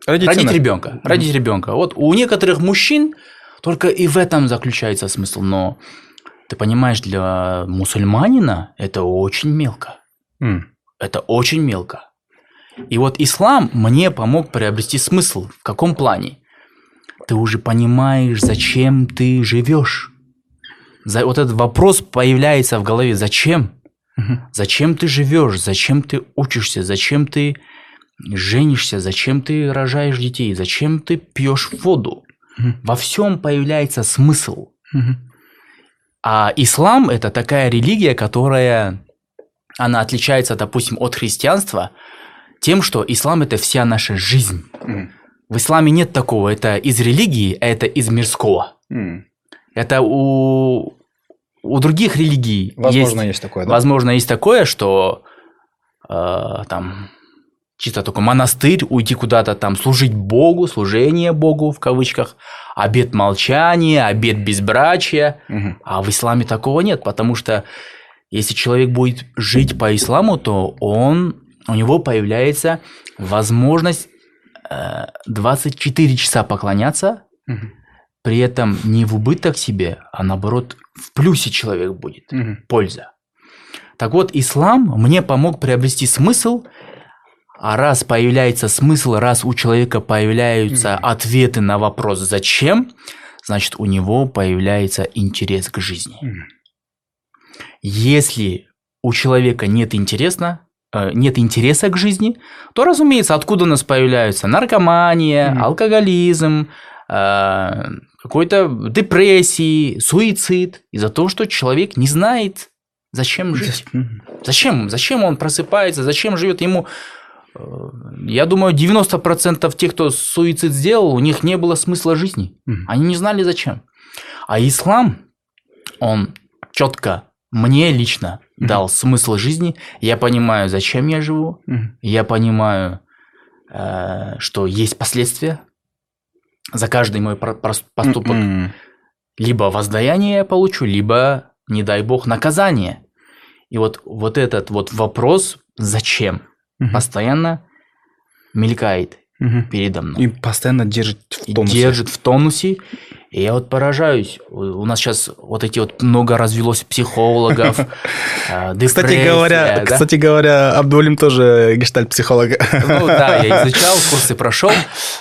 Родить, Родить ребенка. Родить ребенка. Вот у некоторых мужчин только и в этом заключается смысл. Но ты понимаешь, для мусульманина это очень мелко. М. Это очень мелко. И вот ислам мне помог приобрести смысл. В каком плане? Ты уже понимаешь, зачем ты живешь. За, вот этот вопрос появляется в голове. Зачем? Мгм. Зачем ты живешь? Зачем ты учишься? Зачем ты женишься? Зачем ты рожаешь детей? Зачем ты пьешь воду? Во всем появляется смысл. А ислам это такая религия, которая она отличается, допустим, от христианства тем, что ислам это вся наша жизнь. В исламе нет такого, это из религии, а это из мирского. Это у, у других религий Возможно, есть, есть такое, да? возможно, есть такое, что э, там чисто только монастырь, уйти куда-то там служить Богу, служение Богу в кавычках, обет молчания, обет безбрачия, Мгм. а в исламе такого нет, потому что если человек будет жить по исламу, то он, у него появляется возможность э, 24 часа поклоняться, Мгм. при этом не в убыток себе, а наоборот в плюсе человек будет, Мгм. польза. Так вот, ислам мне помог приобрести смысл, а раз появляется смысл, раз у человека появляются ответы на вопрос «зачем?», значит, у него появляется интерес к жизни. Мгм. Если у человека нет интереса, э, нет интереса к жизни, то, разумеется, откуда у нас появляются наркомания, Мгм. алкоголизм, э, какой-то депрессии, суицид, из-за того, что человек не знает, зачем жить. Мгм. Зачем? Зачем он просыпается? Зачем живет ему? Э, Я думаю, 90% тех, кто суицид сделал, у них не было смысла жизни. Они не знали зачем. А ислам, он четко мне лично дал смысл жизни. Я понимаю, зачем я живу. Я понимаю, э, что есть последствия за каждый мой поступок. М. Либо воздаяние я получу, либо, не дай бог, наказание. И вот, вот этот вот вопрос «зачем?» Мгм. постоянно мелькает Мгм. передо мной. И постоянно держит в И тонусе. держит в тонусе. И я вот поражаюсь. У нас сейчас вот эти вот много развелось психологов, (laughs) э, Кстати говоря, кстати говоря, Абдулим тоже гештальт-психолог. Ну да, я (laughs) изучал, курсы прошел.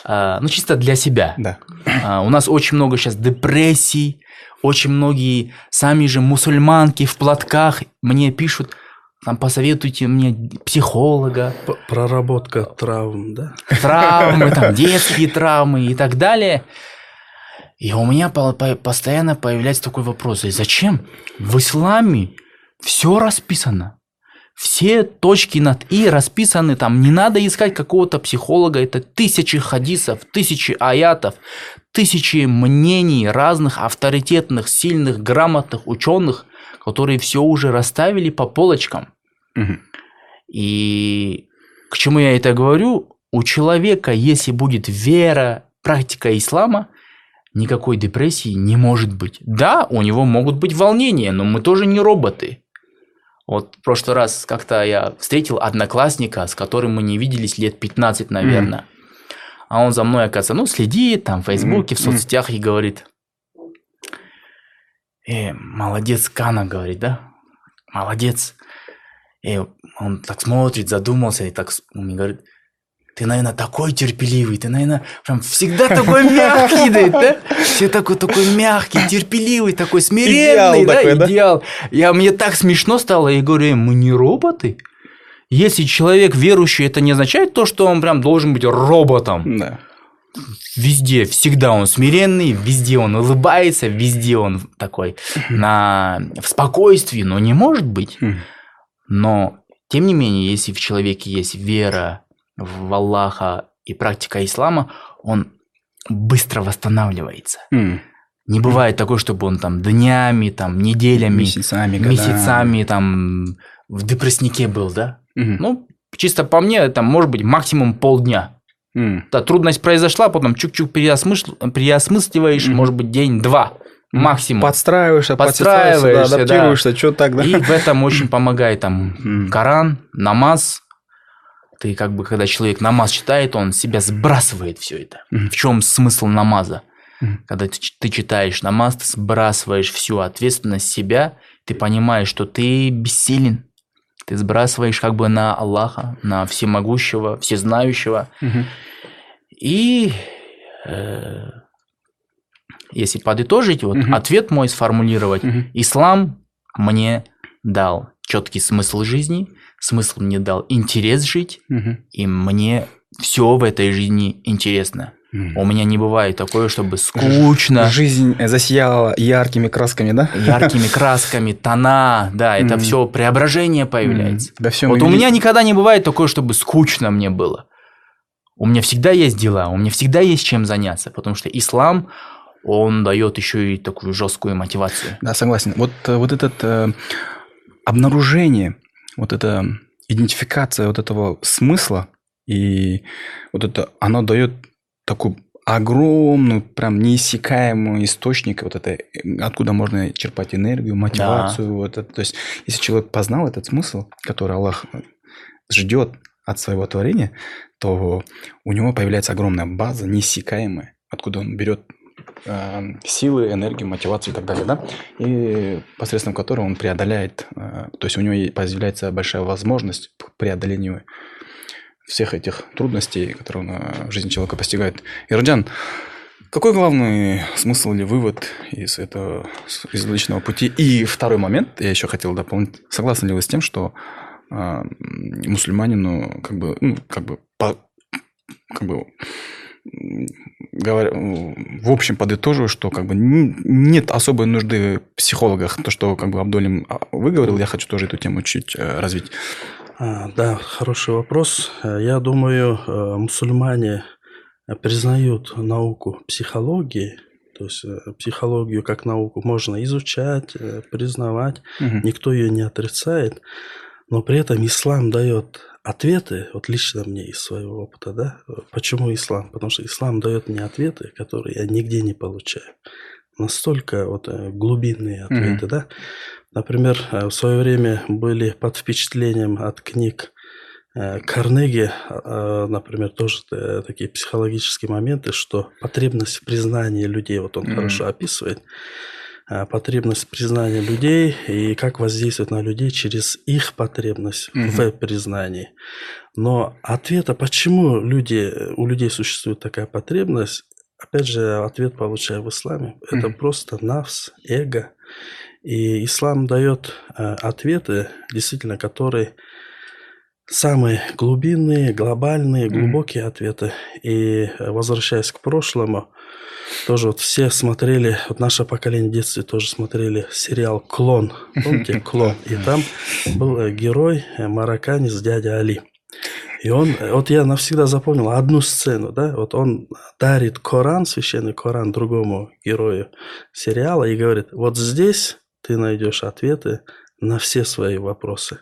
э, Ну, чисто для себя. Да. А, У нас очень много сейчас депрессий, очень многие сами же мусульманки в платках мне пишут, там посоветуйте мне психолога, П- Проработка травм, да? травмы, там (laughs) детские травмы и так далее. И у меня по- по- постоянно появляется такой вопрос, зачем в исламе все расписано? Все точки над «и» расписаны, там не надо искать какого-то психолога, это тысячи хадисов, тысячи аятов, тысячи мнений разных авторитетных, сильных, грамотных ученых, которые все уже расставили по полочкам. И к чему я это говорю? У человека, если будет вера, практика ислама, никакой депрессии не может быть. Да, у него могут быть волнения, но мы тоже не роботы. Вот в прошлый раз как-то я встретил одноклассника, с которым мы не виделись лет 15, наверное. А он за мной, оказывается, ну, следит там в Фейсбуке, в Мгм. соцсетях и говорит, э, молодец, Кана, говорит, да? Молодец. И он так смотрит, задумался и так он мне говорит, ты, наверное, такой терпеливый, ты, наверное, прям всегда такой мягкий, да, да? Все такой, такой мягкий, терпеливый, такой смиренный, Идеал да, такой, да? идеал. Я, мне так смешно стало, я говорю, «Э, мы не роботы. Если человек верующий, это не означает то, что он прям должен быть роботом. Да. Везде, всегда он смиренный, везде он улыбается, везде он такой на, в спокойствии, но не может быть. Но, тем не менее, если в человеке есть вера в Аллаха и практика ислама, он быстро восстанавливается. М. Не бывает такое, чтобы он там днями, там неделями, Месяцами, годами. месяцами там в депресснике был, да? Мгм. Ну, чисто по мне, это может быть максимум полдня. М. Да, трудность произошла, потом чуть-чуть переосмысл- переосмысливаешь, Мгм. может быть, день-два максимум. Подстраиваешься, Подстраиваешься, подстраиваешься, да, адаптируешься, что так, да? И в этом очень помогает там. Коран, намаз, Ты как бы, когда человек намаз читает, он себя сбрасывает все это. В чем смысл намаза? Когда ты, ты читаешь намаз, ты сбрасываешь всю ответственность себя, ты понимаешь, что ты бессилен. Ты сбрасываешь как бы на Аллаха, на всемогущего, всезнающего. Мгм. И э, если подытожить, вот Мгм. ответ мой сформулировать, Мгм. ислам мне дал четкий смысл жизни, смысл мне дал интерес жить, Мгм. и мне все в этой жизни интересно. У меня не бывает такое, чтобы скучно, Жизнь засияла яркими красками, да? яркими (laughs) красками, тона, да, это Мгм. все преображение появляется. Во всем Вот у меня никогда не бывает такое, чтобы скучно мне было. У меня всегда есть дела, у меня всегда есть чем заняться, потому что ислам, он дает еще и такую жесткую мотивацию. Да, согласен. Вот, э, вот это э, обнаружение, вот эта идентификация вот этого смысла, и вот это, оно дает такую огромную, прям неиссякаемый источник вот это, откуда можно черпать энергию, мотивацию. Вот это. То есть, если человек познал этот смысл, который Аллах ждет от своего творения, то у него появляется огромная база, неиссякаемая, откуда он берет э, силы, энергию, мотивацию и так далее, да, и посредством которой он преодоляет, э, то есть у него появляется большая возможность к преодолению всех этих трудностей, которые э, в жизни человека постигает. Ирджан, какой главный смысл или вывод из этого из личного пути? И второй момент, я еще хотел дополнить. Согласны ли вы с тем, что э, мусульманину как бы, ну, как бы, по- как бы говоря, в общем подытожу, что как бы нет особой нужды в психологах. То, что как бы Абдулин а, выговорил, я хочу тоже эту тему чуть э, развить. А, да, хороший вопрос. Э, Я думаю, э, мусульмане признают науку психологии, то есть психологию как науку можно изучать, признавать, Мгм. никто ее не отрицает, но при этом ислам дает ответы, вот лично мне из своего опыта, да, почему ислам? Потому что ислам дает мне ответы, которые я нигде не получаю. Настолько вот э, глубинные ответы, да. Например, э, в свое время были под впечатлением от книг э, Карнеги, э, например, тоже такие психологические моменты, что потребность в признании людей, вот он Мгм. хорошо описывает, потребность признания людей и как воздействует на людей через их потребность Мгм. в признании. Но ответа, почему люди, у людей существует такая потребность, опять же, ответ получаю в исламе. Это просто навс, эго. И ислам дает э, ответы, действительно, которые самые глубинные, глобальные, глубокие ответы. И э, возвращаясь к прошлому, тоже вот все смотрели, вот наше поколение в детстве тоже смотрели сериал «Клон». Помните? (laughs) «Клон». И там был э, герой, э, марокканец, дядя Али. И он, э, вот я навсегда запомнил одну сцену, да, вот он дарит Коран, священный Коран другому герою сериала и говорит, вот здесь ты найдешь ответы на все свои вопросы.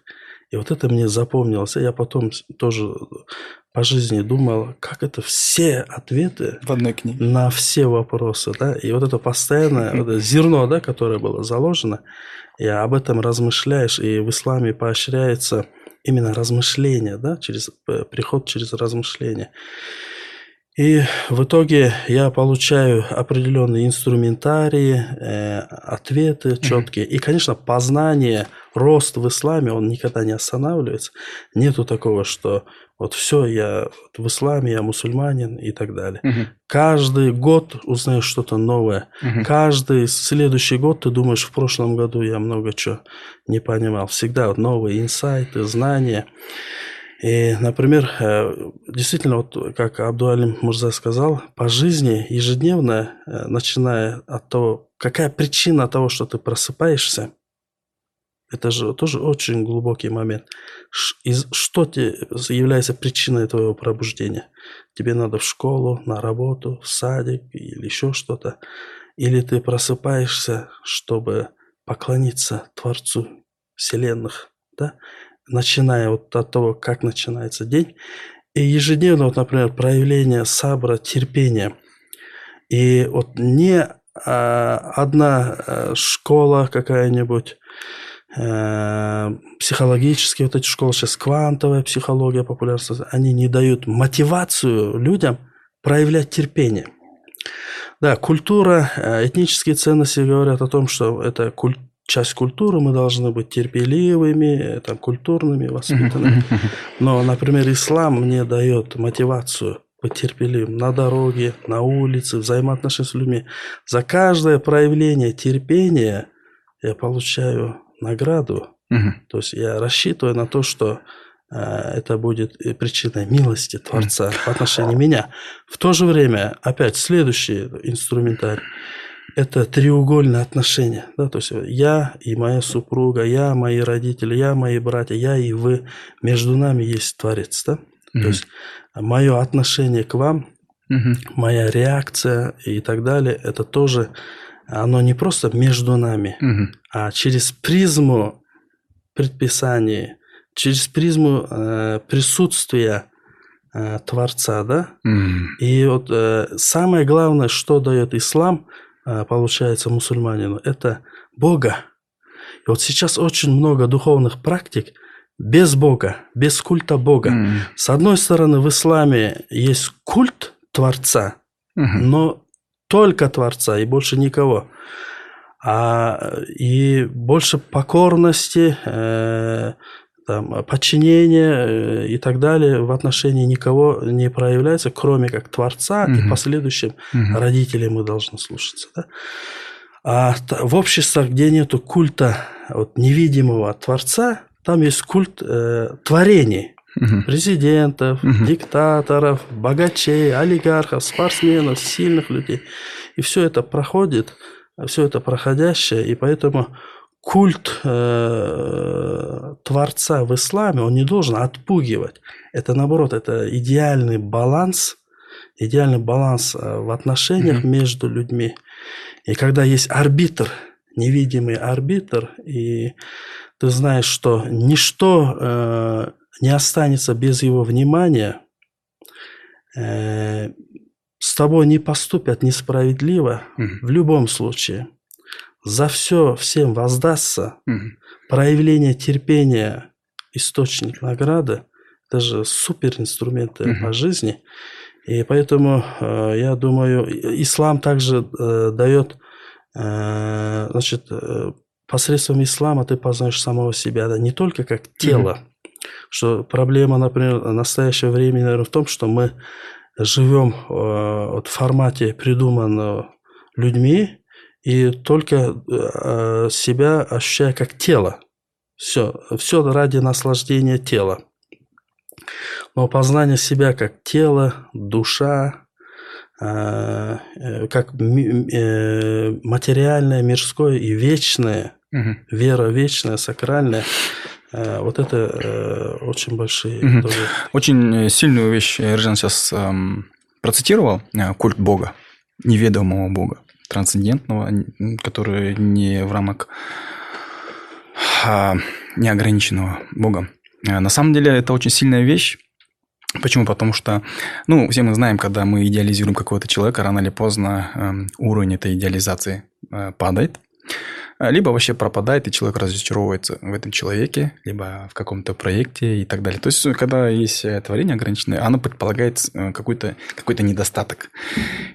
И вот это мне запомнилось. Я потом тоже по жизни думал, как это все ответы В одной книге. на все вопросы, да, и вот это постоянное вот это (laughs) зерно, да, которое было заложено, и об этом размышляешь, и в исламе поощряется именно размышление, да, через э, приход через размышление. И в итоге я получаю определенные инструментарии, э, ответы четкие. И, конечно, познание, рост в исламе, он никогда не останавливается. Нету такого, что вот все, я в исламе, я мусульманин и так далее. Мгм. Каждый год узнаешь что-то новое. Мгм. Каждый следующий год ты думаешь, в прошлом году я много чего не понимал. Всегда вот новые инсайты, знания. И, например, э, действительно, вот как Абдуалим Мурза сказал, по жизни ежедневно, э, начиная от того, какая причина того, что ты просыпаешься, это же тоже очень глубокий момент. Из- Что те- является причиной твоего пробуждения? Тебе надо в школу, на работу, в садик или еще что-то. Или ты просыпаешься, чтобы поклониться Творцу Вселенных, да? начиная вот от того, как начинается день. И ежедневно, вот, например, проявление сабра, терпения. И вот не а, одна а, школа какая-нибудь, э, психологические вот эти школы, сейчас квантовая психология популярность, они не дают мотивацию людям проявлять терпение. Да, культура, э, этнические ценности говорят о том, что это куль- часть культуры, мы должны быть терпеливыми, э, там, культурными, воспитанными. Но, например, ислам мне дает мотивацию быть терпеливым на дороге, на улице, взаимоотношения с людьми. За каждое проявление терпения я получаю награду. То есть я рассчитываю на то, что э, это будет причиной милости Творца в отношении меня. В то же время, опять, следующий инструментарий – это треугольное отношение. Да? То есть я и моя супруга, я, мои родители, я, мои братья, я и вы. Между нами есть Творец. Да? Mm-hmm. То есть мое отношение к вам, mm-hmm. моя реакция и так далее, это тоже, оно не просто между нами, mm-hmm. а через призму предписаний, через призму э, присутствия э, Творца, да? Mm-hmm. И вот э, самое главное, что дает ислам, э, получается, мусульманину, это Бога. И вот сейчас очень много духовных практик без Бога, без культа Бога. Mm-hmm. С одной стороны, в исламе есть культ Творца, mm-hmm. но только Творца и больше никого а, и больше покорности, э, там, подчинения э, и так далее в отношении никого не проявляется, кроме как Творца угу. и последующим угу. родителей мы должны слушаться. Да? А в обществах, где нету культа вот, невидимого Творца, там есть культ э, творений. Угу. Президентов, угу. диктаторов, богачей, олигархов, спортсменов, сильных людей. И все это проходит все это проходящее, и поэтому культ э, Творца в исламе, он не должен отпугивать. Это наоборот, это идеальный баланс, идеальный баланс э, в отношениях mm-hmm. между людьми. И когда есть арбитр, невидимый арбитр, и ты знаешь, что ничто э, не останется без его внимания, э, с тобой не поступят несправедливо угу. в любом случае. За все всем воздастся. Угу. Проявление терпения, источник награды, это же супер инструменты угу. по жизни. И поэтому, э, я думаю, ислам также э, дает, э, значит, э, посредством ислама ты познаешь самого себя, да, не только как тело, что проблема, например, настоящего времени, наверное, в том, что мы живем э, вот в формате, придуманного людьми, и только э, себя ощущая как тело. Все, все ради наслаждения тела. Но познание себя как тело, душа, э, как материальное, мирское и вечное, угу. вера вечная, сакральная, Э, вот это э, очень большие... Угу. Очень сильную вещь Ржан сейчас эм, процитировал. Э, культ Бога, неведомого Бога, трансцендентного, который не в рамках а, неограниченного Бога. На самом деле это очень сильная вещь. Почему? Потому что, ну, все мы знаем, когда мы идеализируем какого-то человека, рано или поздно э, уровень этой идеализации э, падает. А, либо вообще пропадает, и человек разочаровывается в этом человеке, либо в каком-то проекте и так далее. То есть, когда есть э, творение ограниченное, оно предполагает э, какой-то какой недостаток.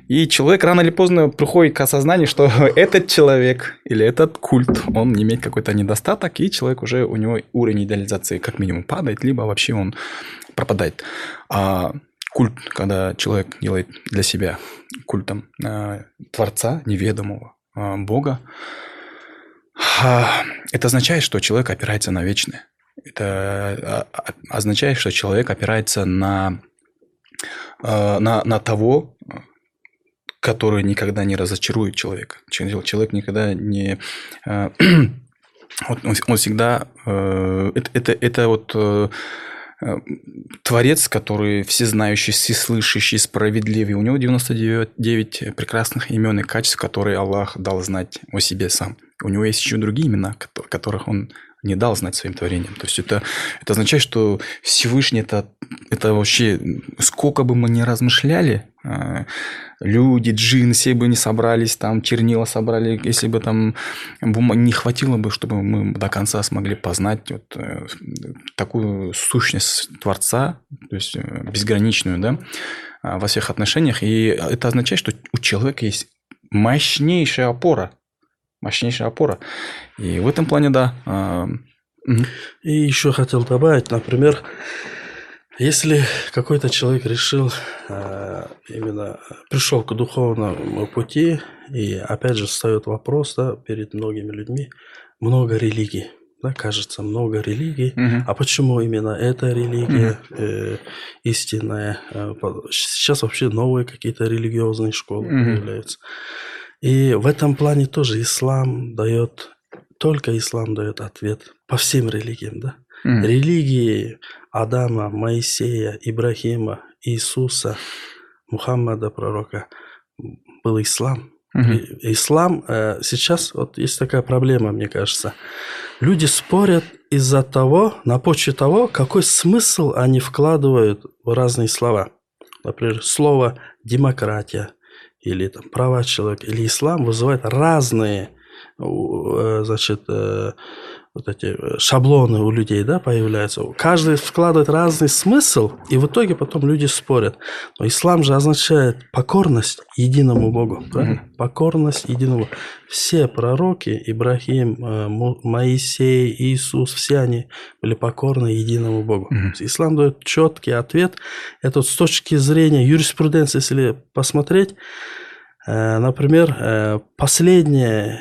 И человек рано или поздно приходит к осознанию, что (laughs) этот человек или этот культ, он имеет какой-то недостаток, и человек уже, у него уровень идеализации как минимум падает, либо вообще он пропадает. А культ, когда человек делает для себя культом э, Творца, неведомого, э, Бога, это означает, что человек опирается на вечное. Это а, а, означает, что человек опирается на, а, на, на того, который никогда не разочарует человека. Человек никогда не... (clears throat) Он, он всегда... Э, это, это, это вот э, Э, творец, который всезнающий, всеслышащий, справедливый. У него 99 прекрасных имен и качеств, которые Аллах дал знать о себе сам. У него есть еще другие имена, которых он не дал знать своим творениям. То есть это, это означает, что Всевышний это, это вообще, сколько бы мы ни размышляли, а, люди, джин, все бы не собрались, там чернила собрали, если бы там не хватило бы, чтобы мы до конца смогли познать вот э, такую сущность Творца, то есть э, безграничную, да, а, во всех отношениях. И это означает, что у человека есть мощнейшая опора, мощнейшая опора. И в этом плане, да. А, И еще хотел добавить, например, если какой-то человек решил э, именно пришел к духовному пути и опять же встает вопрос, да, перед многими людьми, много религий, да, кажется, много религий, Мгм. а почему именно эта религия э, истинная? Э, по- Сейчас вообще новые какие-то религиозные школы Мгм. появляются. И в этом плане тоже ислам дает, только ислам дает ответ по всем религиям, да? Мгм. Религии Адама, Моисея, Ибрахима, Иисуса, Мухаммада, пророка, был ислам. И- Ислам э, сейчас, вот есть такая проблема, мне кажется. Люди спорят из-за того, на почве того, какой смысл они вкладывают в разные слова. Например, слово демократия или там, права человека или ислам вызывает разные э, значит, э, вот эти э, шаблоны у людей да, появляются. Каждый вкладывает разный смысл, и в итоге потом люди спорят. Но ислам же означает покорность единому Богу. правильно? Покорность единому. Все пророки, Ибрахим, э, Моисей, Иисус, все они были покорны единому Богу. Ислам дает четкий ответ. Это вот с точки зрения юриспруденции, если посмотреть, э, например, последнее,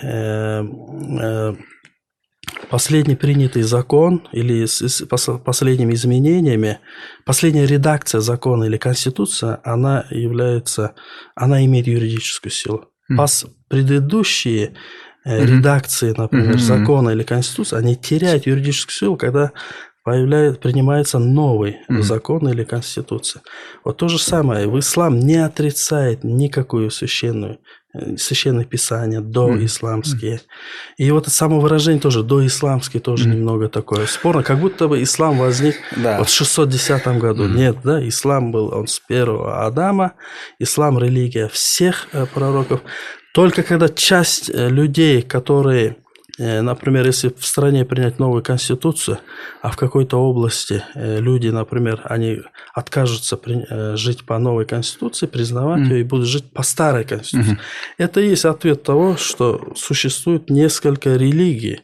последний принятый закон или с, с пос- последними изменениями, последняя редакция закона или конституция, она является, она имеет юридическую силу. Пос- предыдущие э, редакции, например, закона или конституции, они теряют юридическую силу, когда появляет, принимается новый закон или конституция. Вот то же самое. В ислам не отрицает никакую священную э, священное писание, доисламские. И вот это самовыражение тоже, доисламские, тоже Мгм. немного такое спорно. Как будто бы ислам возник Да. вот в 610 году. Мгм. Нет, да, ислам был он с первого Адама. Ислам – религия всех э, пророков. Только когда часть э, людей, которые, например, если в стране принять новую конституцию, а в какой-то области э, люди, например, они откажутся при- э, жить по новой конституции, признавать Мгм. ее и будут жить по старой конституции. Мгм. Это и есть ответ того, что существует несколько религий.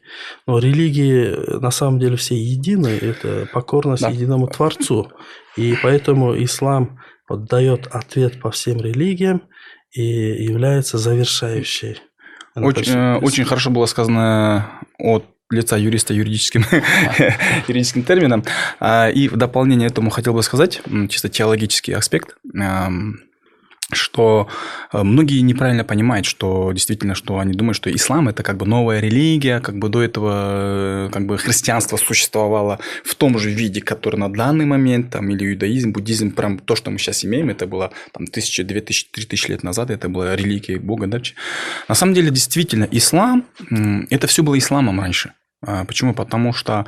Но религии э, на самом деле все едины. Это покорность Да. единому Творцу. И поэтому ислам вот дает ответ по всем религиям и является завершающей. Очень, э, очень хорошо было сказано от лица юриста юридическим, (laughs) юридическим термином. А, И в дополнение этому хотел бы сказать, чисто теологический аспект, что э, многие неправильно понимают, что действительно, что они думают, что ислам это как бы новая религия, как бы до этого э, как бы христианство существовало в том же виде, который на данный момент, там, или иудаизм, буддизм, прям то, что мы сейчас имеем, это было там тысячи, две тысячи, три тысячи лет назад, это была религия Бога, да? На самом деле, действительно, ислам, это все было исламом раньше. А, Почему? Потому что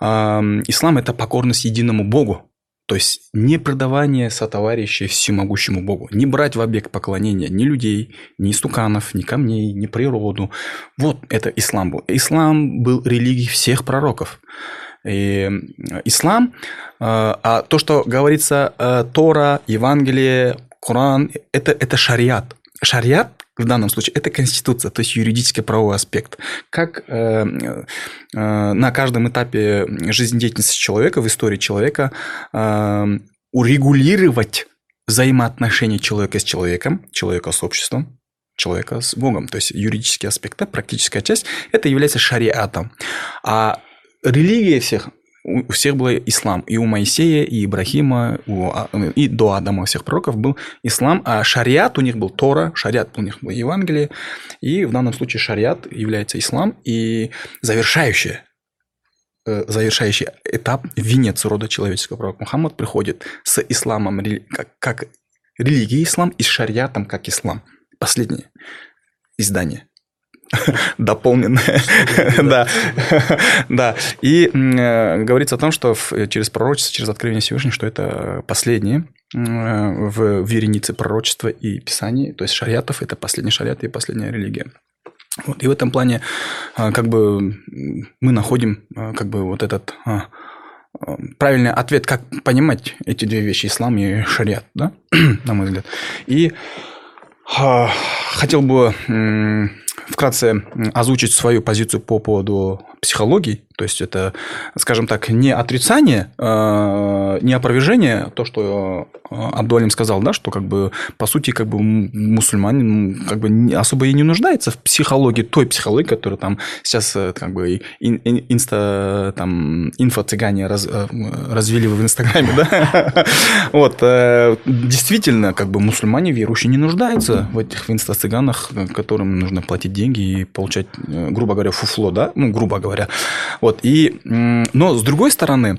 ам, ислам – это покорность единому Богу. То есть не предавание сотоварищей всемогущему Богу. Не брать в объект поклонения ни людей, ни истуканов, ни камней, ни природу. Вот это ислам был. Ислам был религией всех пророков. И э, ислам, э, а то, что говорится э, Тора, Евангелие, Коран, это, это шариат. Шариат в данном случае это конституция, то есть юридический правовой аспект. Как э, э, на каждом этапе жизнедеятельности человека, в истории человека, э, урегулировать взаимоотношения человека с человеком, человека с обществом, человека с Богом. То есть юридический аспект, практическая часть, это является шариатом. А религия всех у у всех был ислам. И у Моисея, и Ибрахима, у А- и до Адама всех пророков был ислам, а шариат у них был Тора, шариат у них был Евангелие, и в данном случае шариат является ислам, и завершающее э, завершающий этап, венец рода человеческого пророка Мухаммад приходит с исламом как, как религией ислам и с шариатом как ислам. Последнее издание. (laughs) дополненное. да, (laughs) да. И э, говорится о том, что через пророчество, через откровение Всевышнего, что это последнее в веренице пророчества и писаний, то есть шариатов, это последний шариат и последняя религия. Вот, и в этом плане а, как бы мы находим а, как бы вот этот а, правильный ответ, как понимать эти две вещи, ислам и шариат, да, (clears throat) на мой взгляд. И хотел бы вкратце озвучить свою позицию по поводу психологии. То есть это, скажем так, не отрицание, не опровержение, то, что Абдуалим сказал, да, что как бы по сути как бы мусульманин как бы особо и не нуждается в психологии, той психологии, которую там сейчас э, как бы инста там инфо-цыгане раз, э, развили в Инстаграме, (laughs) да, вот, э, действительно, как бы мусульмане верующие не нуждаются в этих инста-цыганах, которым нужно платить деньги и получать, грубо говоря, фуфло, да, ну, грубо говоря, вот, и, но с другой стороны,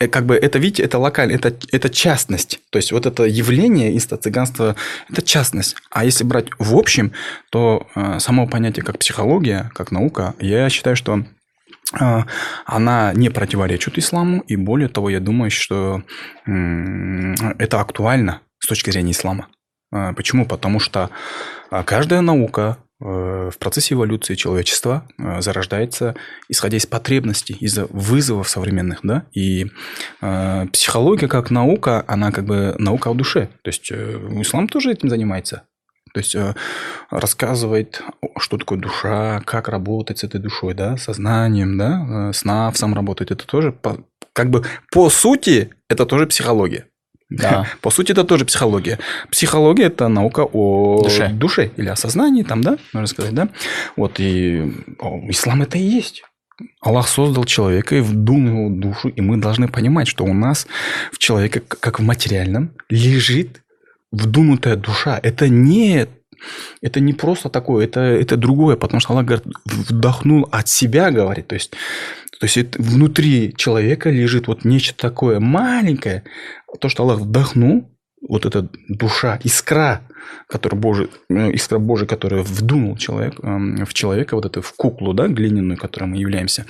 Э, как бы это, видите, это локально, это, это частность. То есть вот это явление инста-цыганства – это частность. А если брать в общем, то э, само понятие как психология, как наука, я считаю, что э, она не противоречит исламу, и более того, я думаю, что э, это актуально с точки зрения ислама. Э, почему? Потому что э, каждая наука, Э, в процессе эволюции человечества э, зарождается, исходя из потребностей, из вызовов современных, да, и э, психология как наука, она как бы наука о душе, то есть э, ислам тоже этим занимается, то есть э, рассказывает, что такое душа, как работать с этой душой, да, сознанием, да, э, с навсом работать, это тоже по, как бы по сути это тоже психология. Да. (laughs) По сути, это тоже психология. Психология – это наука о душе. душе или о сознании, там, да, можно сказать, да. Вот, и о, ислам – это и есть. Аллах создал человека и вдунул его душу, и мы должны понимать, что у нас в человеке, как в материальном, лежит вдунутая душа. Это не это не просто такое, это, это другое, потому что Аллах говорит, вдохнул от себя, говорит, то есть, то есть это внутри человека лежит вот нечто такое маленькое, то, что Аллах вдохнул, вот эта душа, искра, которая Божий, э, искра Божия, которая вдунул человек, эм, в человека, вот эту в куклу, да, глиняную, которой мы являемся,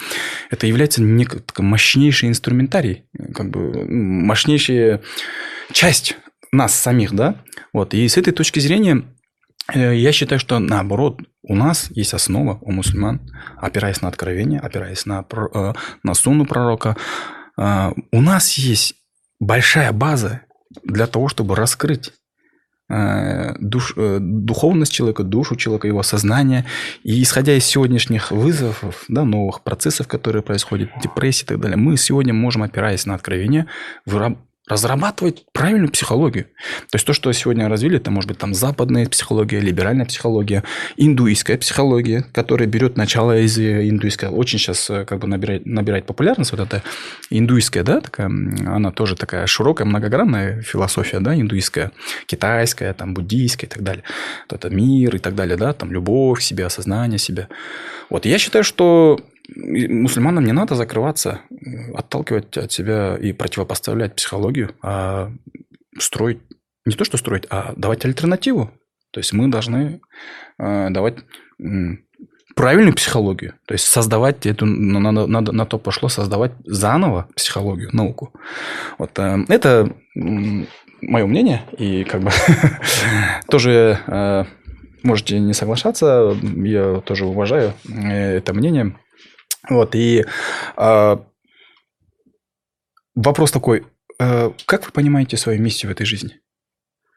это является некий мощнейший инструментарий, как бы мощнейшая часть нас самих, да, вот, и с этой точки зрения э, я считаю, что наоборот, у нас есть основа у мусульман, опираясь на откровение, опираясь на, э, на сунну пророка, у нас есть большая база для того, чтобы раскрыть э, душ, э, духовность человека, душу человека, его сознание. И исходя из сегодняшних вызовов, да, новых процессов, которые происходят, депрессии и так далее, мы сегодня можем, опираясь на откровение, разрабатывать правильную психологию. То есть то, что сегодня развили, это может быть там западная психология, либеральная психология, индуистская психология, которая берет начало из э, индуистской. Очень сейчас э, как бы набирает, набирает популярность вот эта индуистская, да, такая, она тоже такая широкая, многогранная философия, да, индуистская, китайская, там, буддийская и так далее. Вот это мир и так далее, да, там любовь себе, осознание себя. Вот я считаю, что мусульманам не надо закрываться, отталкивать от себя и противопоставлять психологию, а строить, не то что строить, а давать альтернативу. То есть мы должны э, давать правильную психологию, то есть создавать эту, надо, надо, на то пошло создавать заново психологию, науку. Вот э, это мое мнение, и как бы (laughs) тоже э, можете не соглашаться, я тоже уважаю это мнение. Вот, и э, вопрос такой, э, как вы понимаете свою миссию в этой жизни?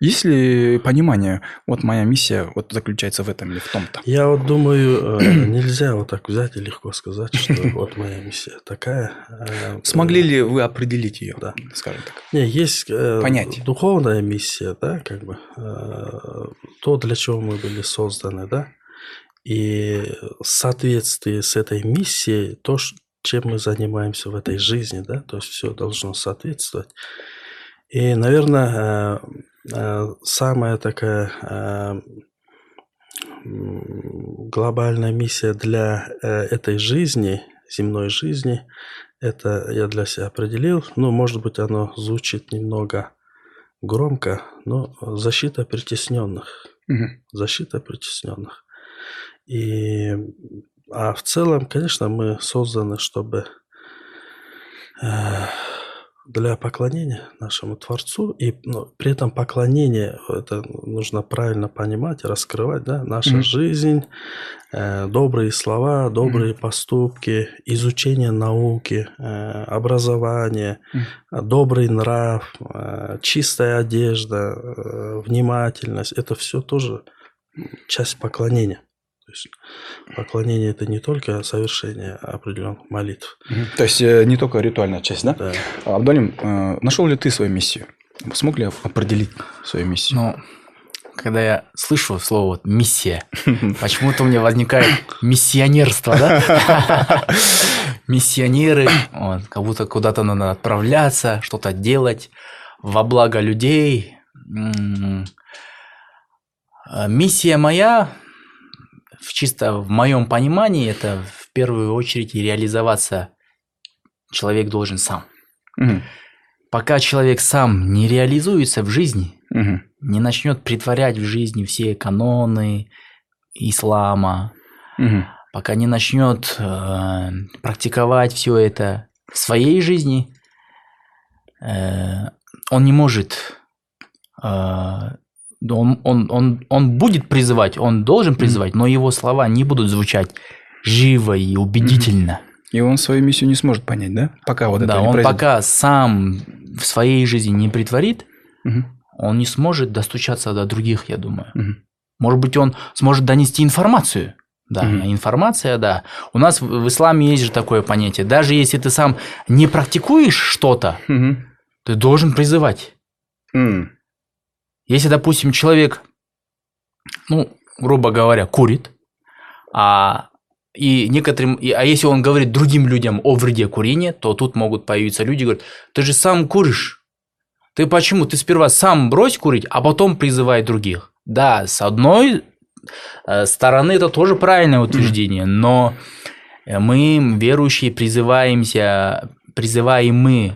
Есть ли понимание, вот моя миссия вот заключается в этом или в том-то? Я вот думаю, э, (clears throat) нельзя вот так взять и легко сказать, что (laughs) вот моя миссия такая. Э, Смогли ли вы определить ее, да. скажем так? Не, есть э, Понять. духовная миссия, да, как бы, то, для чего мы были созданы, да, и в соответствии с этой миссией, то, чем мы занимаемся в этой жизни, да, то есть все должно соответствовать. И, наверное, э, э, самая такая э, глобальная миссия для этой жизни, земной жизни, это я для себя определил. Ну, может быть, оно звучит немного громко, но защита притесненных. Угу. Защита притесненных. И, а в целом, конечно, мы созданы, чтобы э, для поклонения нашему Творцу, и ну, при этом поклонение, это нужно правильно понимать, раскрывать, да, наша mm-hmm. жизнь, э, добрые слова, добрые mm-hmm. поступки, изучение науки, э, образование, mm-hmm. добрый нрав, э, чистая одежда, э, внимательность, это все тоже часть поклонения. То есть поклонение это не только совершение определенных молитв. То есть э, не только ритуальная часть, да? Да. Абдалим, э, нашел ли ты свою миссию? Смог ли определить свою миссию? Ну, когда я слышу слово миссия, (laughs) почему-то у меня возникает миссионерство, да? (laughs) Миссионеры, вот, как будто куда-то надо отправляться, что-то делать во благо людей. А миссия моя в чисто в моем понимании это в первую очередь реализоваться человек должен сам. Угу. Пока человек сам не реализуется в жизни, угу. не начнет притворять в жизни все каноны ислама, угу. пока не начнет э, практиковать все это в своей жизни, э, он не может э, он, он, он, он будет призывать, он должен призывать, но его слова не будут звучать живо и убедительно. И он свою миссию не сможет понять, да? Пока вот да, это не он произойдет. пока сам в своей жизни не притворит, угу. он не сможет достучаться до других, я думаю. Угу. Может быть, он сможет донести информацию. Да, угу. информация, да. У нас в исламе есть же такое понятие. Даже если ты сам не практикуешь что-то, угу. ты должен призывать. Угу. Если, допустим, человек, ну, грубо говоря, курит, а и некоторым, и, а если он говорит другим людям о вреде курения, то тут могут появиться люди, говорят, ты же сам куришь. Ты почему? Ты сперва сам брось курить, а потом призывай других. Да, с одной э, стороны это тоже правильное утверждение, но мы, верующие, призываемся, призываем мы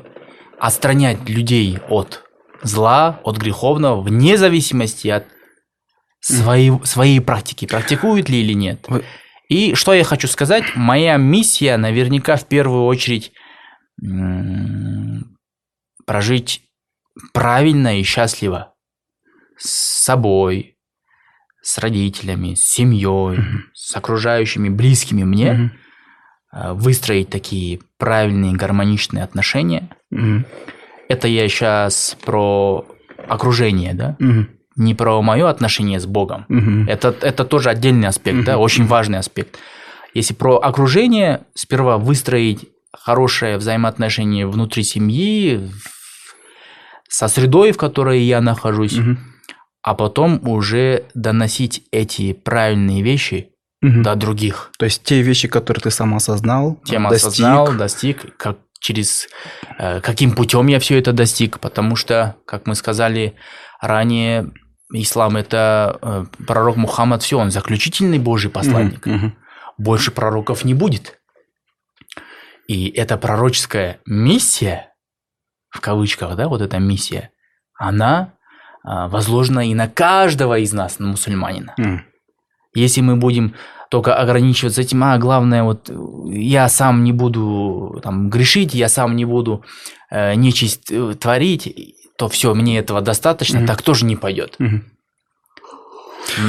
отстранять людей от зла, от греховного, вне зависимости от своей, своей практики, практикуют ли или нет. И что я хочу сказать, моя миссия наверняка в первую очередь прожить правильно и счастливо с собой, с родителями, с семьей, mm-hmm. с окружающими, близкими мне, mm-hmm. выстроить такие правильные гармоничные отношения. Mm-hmm. Это я сейчас про окружение, да? Угу. Не про мое отношение с Богом. Угу. Это, это тоже отдельный аспект, угу. да, очень важный аспект. Если про окружение, сперва выстроить хорошее взаимоотношение внутри семьи, со средой, в которой я нахожусь, угу. а потом уже доносить эти правильные вещи угу. до других. То есть те вещи, которые ты сам осознал, Тем достиг. осознал, достиг, как через э, каким путем я все это достиг, потому что, как мы сказали ранее, ислам это э, пророк Мухаммад, все, он заключительный Божий посланник. Mm-hmm. Mm-hmm. Больше пророков не будет. И эта пророческая миссия, в кавычках, да, вот эта миссия, она э, возложена и на каждого из нас, на мусульманина. Mm. Если мы будем только ограничиваться этим, а главное, вот я сам не буду там грешить, я сам не буду э, нечисть э, творить, то все, мне этого достаточно, mm-hmm. так тоже не пойдет. Mm-hmm.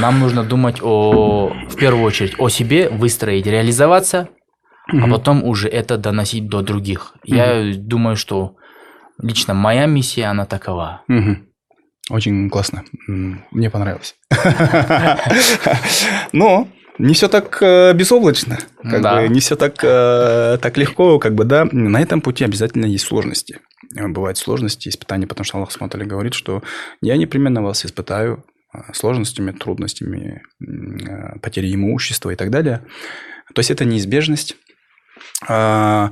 Нам нужно думать о, в первую очередь о себе, выстроить, реализоваться, mm-hmm. а потом уже это доносить до других. Mm-hmm. Я думаю, что лично моя миссия, она такова. Mm-hmm. Очень классно. Мне понравилось. (laughs) Но не все так э, безоблачно, как да. бы, не все так, э, так легко, как бы, да. На этом пути обязательно есть сложности. Бывают сложности, испытания, потому что Аллах смотрели говорит, что я непременно вас испытаю э, сложностями, трудностями, э, потерей имущества и так далее. То есть это неизбежность. А,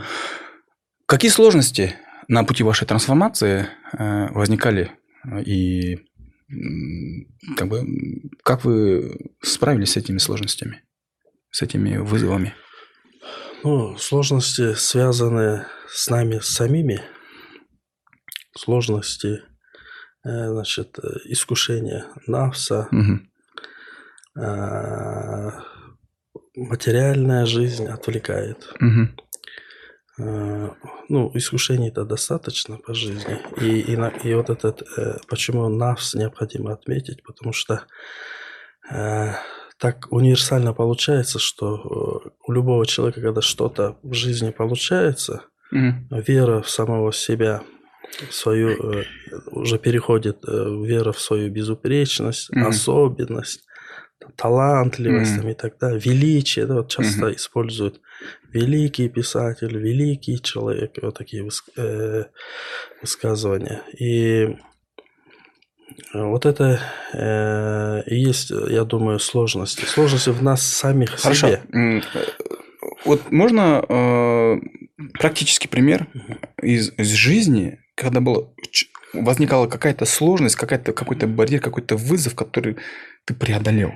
какие сложности на пути вашей трансформации э, возникали и как бы, как вы справились с этими сложностями, с этими вызовами? Ну, сложности связаны с нами самими. Сложности, э, значит, искушения навса, угу. материальная жизнь отвлекает. Мгм. Э, Ну, искушений-то достаточно по жизни. И, и, и вот этот, э, почему нас необходимо отметить, потому что э, так универсально получается, что у любого человека, когда что-то в жизни получается, Мгм. вера в самого себя, в свою, уже переходит вера в свою безупречность, Мгм. особенность, талантливость там, и так далее, величие, да, вот часто используют великий писатель, великий человек, вот такие э, высказывания. И вот это э, и есть, я думаю, сложности. Сложности в нас самих Хорошо. себе. Э, Вот можно э, практический пример из, из жизни, когда было, возникала какая-то сложность, какая-то, какой-то барьер, какой-то вызов, который ты преодолел.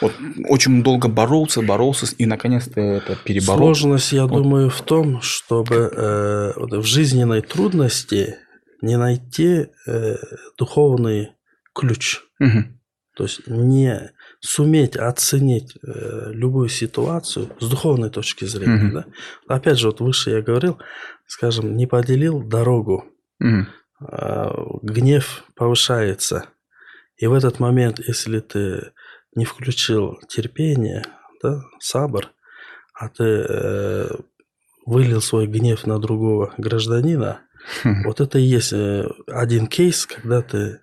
Вот очень долго боролся, боролся, и наконец-то это переборол. Сложность, я Вот. думаю, в том, чтобы э, вот в жизненной трудности не найти э, духовный ключ. Мгм. То есть не суметь оценить э, любую ситуацию с духовной точки зрения. Мгм. Да? Опять же, вот выше я говорил, скажем, не поделил дорогу, Мгм. а, гнев повышается. И в этот момент, если ты не включил терпение, да, сабр, а ты э, вылил свой гнев на другого гражданина, (laughs) вот это и есть э, один кейс, когда ты,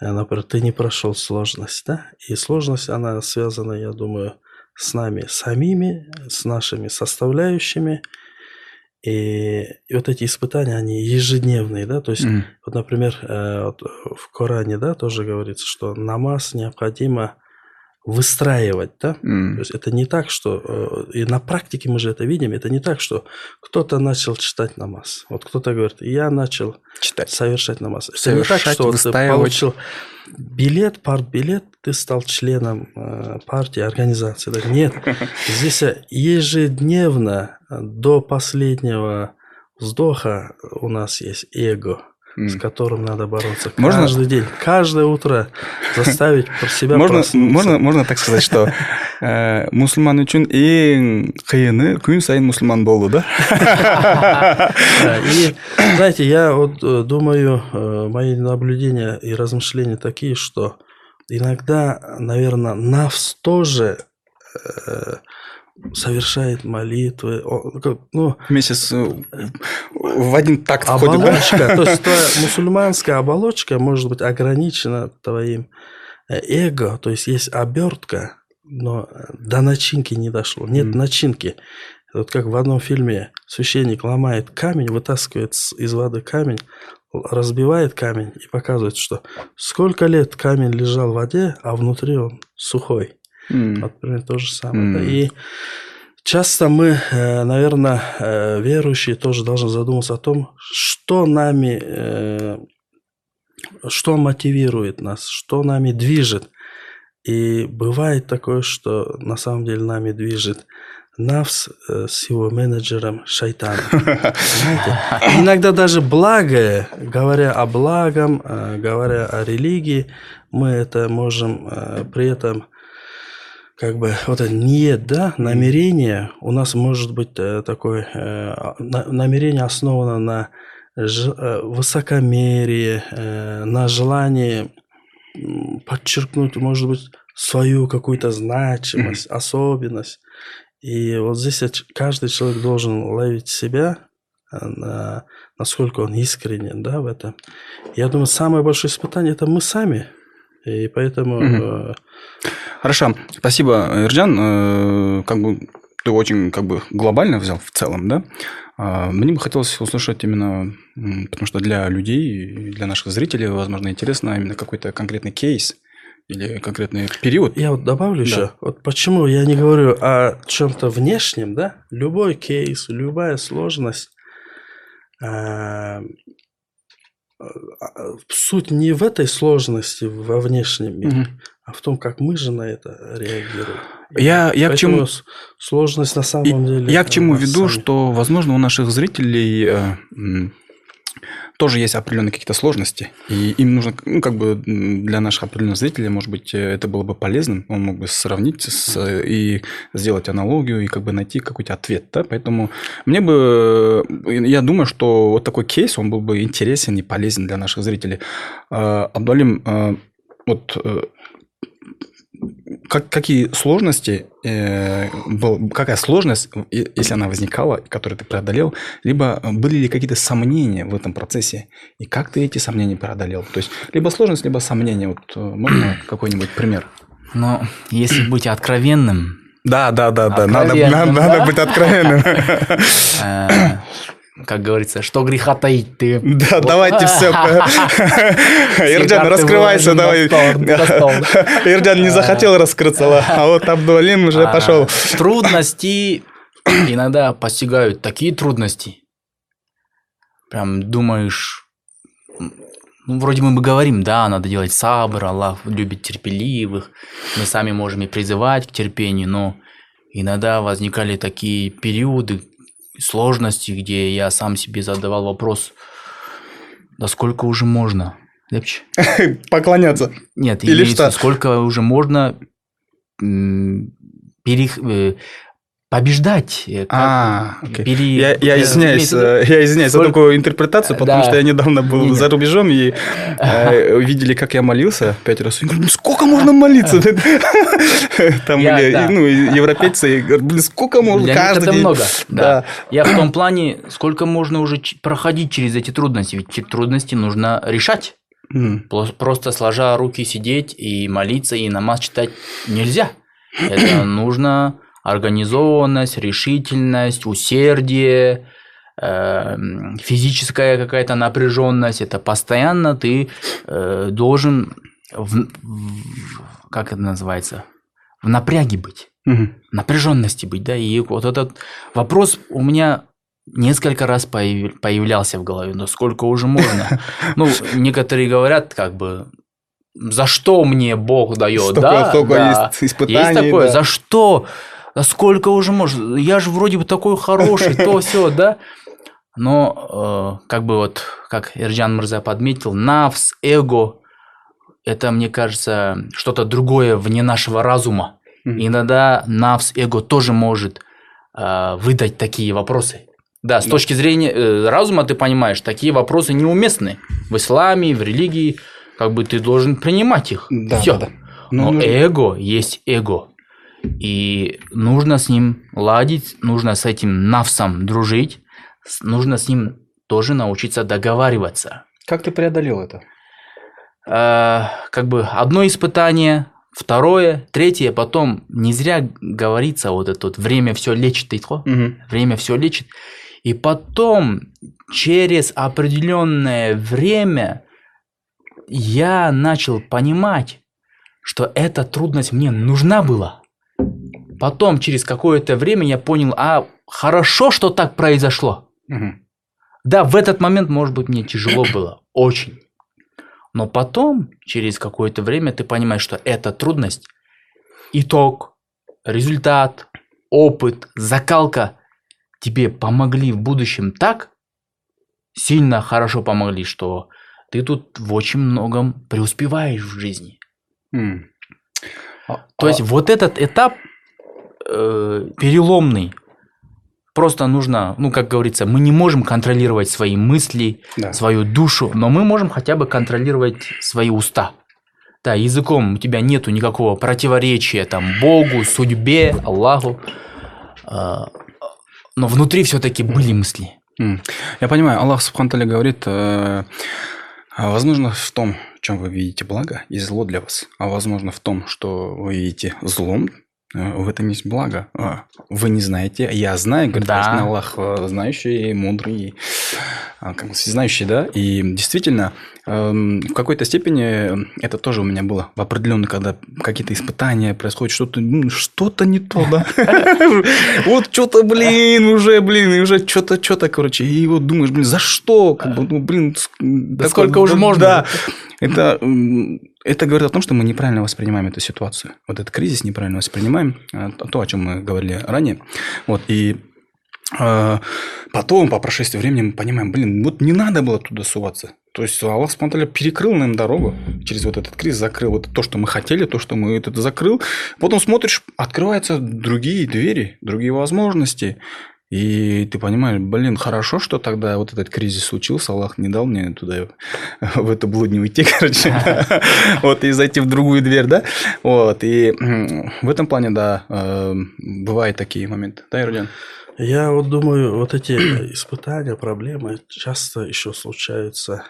э, например, ты не прошел сложность, да? И сложность, она связана, я думаю, с нами самими, с нашими составляющими. И, и вот эти испытания, они ежедневные, да? То есть, Мгм. вот, например, э, вот в Коране, да, тоже говорится, что намаз необходимо выстраивать, да? М. То есть это не так, что... э, И на практике мы же это видим. Это не так, что кто-то начал читать намаз. Вот кто-то говорит, я начал Читать. совершать намаз. Это не так, Совершать, что вот ты выстаивать. получил билет, партбилет, ты стал членом э, партии, организации. Да? Нет, (laughs) здесь э, ежедневно до последнего вздоха у нас есть эго. С которым надо бороться Можно- каждый день, каждое утро заставить про себя можно, можно, можно так сказать, что э, мұсылман үшін ең қиыны күн сайын мұсылман болу, да? (laughs) Да, и, знаете, я вот э, думаю, э, мои наблюдения и размышления такие, что иногда, наверное, Навс тоже совершает молитвы. Ну, Вместе с... э, В один такт входит, да? оболочка, то есть твоя мусульманская оболочка может быть ограничена твоим э, эго, то есть есть обертка, но до начинки не дошло. Нет Мгм. начинки. Вот как в одном фильме священник ломает камень, вытаскивает из воды камень, разбивает камень и показывает, что сколько лет камень лежал в воде, а внутри он сухой. М. Вот примерно то же самое. да. М. И часто мы, наверное, верующие тоже должны задуматься о том, что нами, э, что мотивирует нас, что нами движет. И бывает такое, что на самом деле нами движет Навс э, с его менеджером шайтаном. Иногда даже благое, говоря о благом, э, говоря о религии, мы это можем э, при этом как бы вот это нет, да, намерение у нас может быть э, такое э, на- намерение основано на ж- э, высокомерии, э, на желании подчеркнуть, может быть, свою какую-то значимость, особенность. И вот здесь каждый человек должен ловить себя, э, на, насколько он искренен, да, в этом. Я думаю, самое большое испытание это мы сами. И поэтому э, Хорошо, спасибо, Ирджан. Э, Как бы ты очень как бы глобально взял в целом, да? А, Мне бы хотелось услышать именно, потому что для людей, для наших зрителей, возможно, интересно именно какой-то конкретный кейс или конкретный период. Я вот добавлю Да. еще, вот почему я не говорю о чем-то внешнем, да? Любой кейс, любая сложность, а, суть не в этой сложности во внешнем мире, Мгм. а в том, как мы же на это реагируем. Я, я к чему, сложность на и- самом деле. я к чему веду, сами. что, возможно, у наших зрителей э, тоже есть определенные какие-то сложности, и им нужно, ну, как бы для наших определенных зрителей, может быть, это было бы полезным, он мог бы сравнить с, и сделать аналогию, и как бы найти какой-то ответ, да, поэтому мне бы, я думаю, что вот такой кейс, он был бы интересен и полезен для наших зрителей. А, Абдуалим, а, вот э, как, какие сложности, э, был, какая сложность, если она возникала, которую ты преодолел, либо были ли какие-то сомнения в этом процессе, и как ты эти сомнения преодолел? То есть, либо сложность, либо сомнения. Вот э, можно (clears throat) какой-нибудь пример? Но если быть откровенным... Да, да, да, да, надо, надо, да? надо быть откровенным. (laughs) Как говорится, что греха таить ты. Да, вот. давайте все. (laughs) Ирджан, раскрывайся, давай. (laughs) Ирджан не захотел раскрыться, а вот Абдулим уже а, пошел. Трудности (clears throat) иногда постигают такие трудности. Прям думаешь, ну, вроде мы бы говорим, да, надо делать сабр, Аллах любит терпеливых, мы сами можем и призывать к терпению, но иногда возникали такие периоды, сложности, где я сам себе задавал вопрос, да сколько уже можно? Лепче. (laughs) Поклоняться. Нет, или что? Сколько уже можно перех... Э, побеждать. Э, а, okay. пере... я, я э, извиняюсь, я извиняюсь Сколько... за такую интерпретацию, потому да. что я недавно был Нет. за рубежом и (laughs) э, видели, как я молился пять раз. Я говорю, сколько можно молиться? (laughs) Там были ну, европейцы, блин, сколько можно каждый это много. Да. Я в том плане, сколько можно уже проходить через эти трудности, ведь трудности нужно решать. Просто сложа руки сидеть и молиться и намаз читать нельзя. Это нужно организованность, решительность, усердие, эм, физическая какая-то напряженность, это постоянно ты э, должен в, в, как это называется, в напряге быть, угу. напряженности быть, да, и вот этот вопрос у меня несколько раз появлялся в голове, но сколько уже можно? (laughs) Ну, некоторые говорят, как бы, за что мне Бог дает, столько, да? Столько да. есть испытаний. Есть такое, да. за что? А сколько уже можно, я же вроде бы такой хороший, то (laughs) все, да? Но э, как бы вот, как Ирджан Мырза подметил, навс, эго, это, мне кажется, что-то другое вне нашего разума. Mm-hmm. Иногда навс, эго тоже может э, выдать такие вопросы. Да, с да. точки зрения э, разума ты понимаешь, такие вопросы неуместны в исламе, в религии, как бы ты должен принимать их. Да, Все. Да, да. Но, Но эго есть эго. И нужно с ним ладить, нужно с этим навсом дружить, нужно с ним тоже научиться договариваться. Как ты преодолел это? Э, как бы одно испытание, второе, третье, потом не зря говорится вот это вот время все лечит, угу. время все лечит. И потом через определенное время я начал понимать, что эта трудность мне нужна была. Потом, через какое-то время, я понял, а хорошо, что так произошло. Угу. Да, в этот момент, может быть, мне тяжело было, очень. Но потом, через какое-то время, ты понимаешь, что эта трудность, итог, результат, опыт, закалка тебе помогли в будущем так, сильно хорошо помогли, что ты тут в очень многом преуспеваешь в жизни. Mm. То а... есть вот этот этап э, переломный. Просто нужно, ну, как говорится, мы не можем контролировать свои мысли, да. свою душу, но мы можем хотя бы контролировать свои уста. Да, языком у тебя нету никакого противоречия там Богу, судьбе, Аллаху. Э, но внутри все-таки были мысли. Я понимаю, Аллах Субханталя говорит, э, возможно, в том, в чем вы видите благо, есть зло для вас, а возможно в том, что вы видите злом в этом есть благо. А, вы не знаете, я знаю, говорит да. Аллах, э, знающий, мудрый, а, как всезнающий, да. И действительно, эм, в какой-то степени это тоже у меня было. В определенный, когда какие-то испытания происходят, что-то ну, что-то не то, да. (laughs) Вот что-то, блин, уже, блин, уже что-то, что-то, короче. И вот думаешь, блин, за что? Как бы, ну, блин, сколько уже можно? Да. Это это говорит о том, что мы неправильно воспринимаем эту ситуацию. Вот этот кризис неправильно воспринимаем, а, то, о чем мы говорили ранее. Вот, и А, потом, по прошествии времени, мы понимаем, блин, вот не надо было туда суваться. То есть Аллах смотрели, перекрыл нам дорогу через вот этот кризис, закрыл вот то, что мы хотели, то, что мы это закрыл. Потом смотришь, открываются другие двери, другие возможности. И ты понимаешь, блин, хорошо, что тогда вот этот кризис случился, Аллах не дал мне туда, (laughs) в эту блуд не уйти, короче, (laughs) вот, и зайти в другую дверь, да, вот, и в этом плане, да, э, бывают такие моменты, да, Ирудян? Я вот думаю, вот эти (clears throat) испытания, проблемы часто еще случаются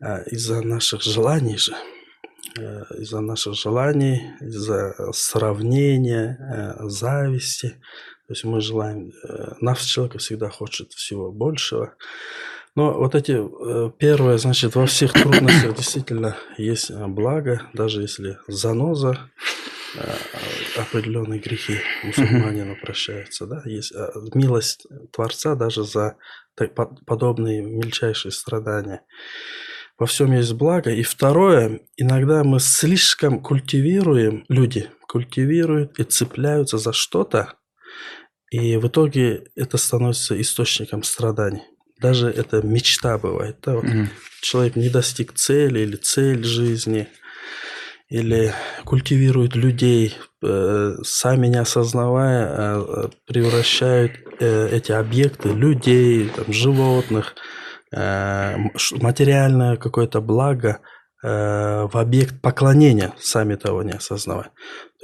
а, из-за наших желаний же, э, из-за наших желаний, из-за сравнения, э, зависти. То есть мы желаем, э, наш человек всегда хочет всего большего. Но вот эти первые, значит, во всех трудностях действительно есть благо, даже если заноза, определенные грехи мусульманину прощаются, да, есть милость Творца даже за подобные мельчайшие страдания во всем есть благо. И второе, иногда мы слишком культивируем, люди культивируют и цепляются за что-то, и в итоге это становится источником страданий. Даже это мечта бывает. Да? Вот mm Человек не достиг цели или цель жизни, или культивирует людей, э, сами не осознавая, э, превращают э, эти объекты, людей, там, животных, Э, материальное какое-то благо э, в объект поклонения, сами того не осознавая.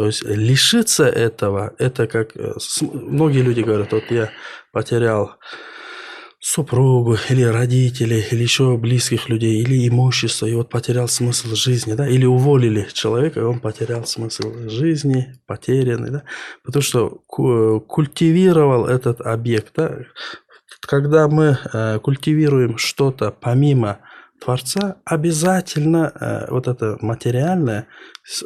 То есть лишиться этого, это как... Э, многие люди говорят, вот я потерял супругу или родителей, или еще близких людей, или имущество, и вот потерял смысл жизни, да, или уволили человека, и он потерял смысл жизни, потерянный, да, потому что культивировал этот объект, да, когда мы э, культивируем что-то помимо Творца, обязательно э, вот это материальное,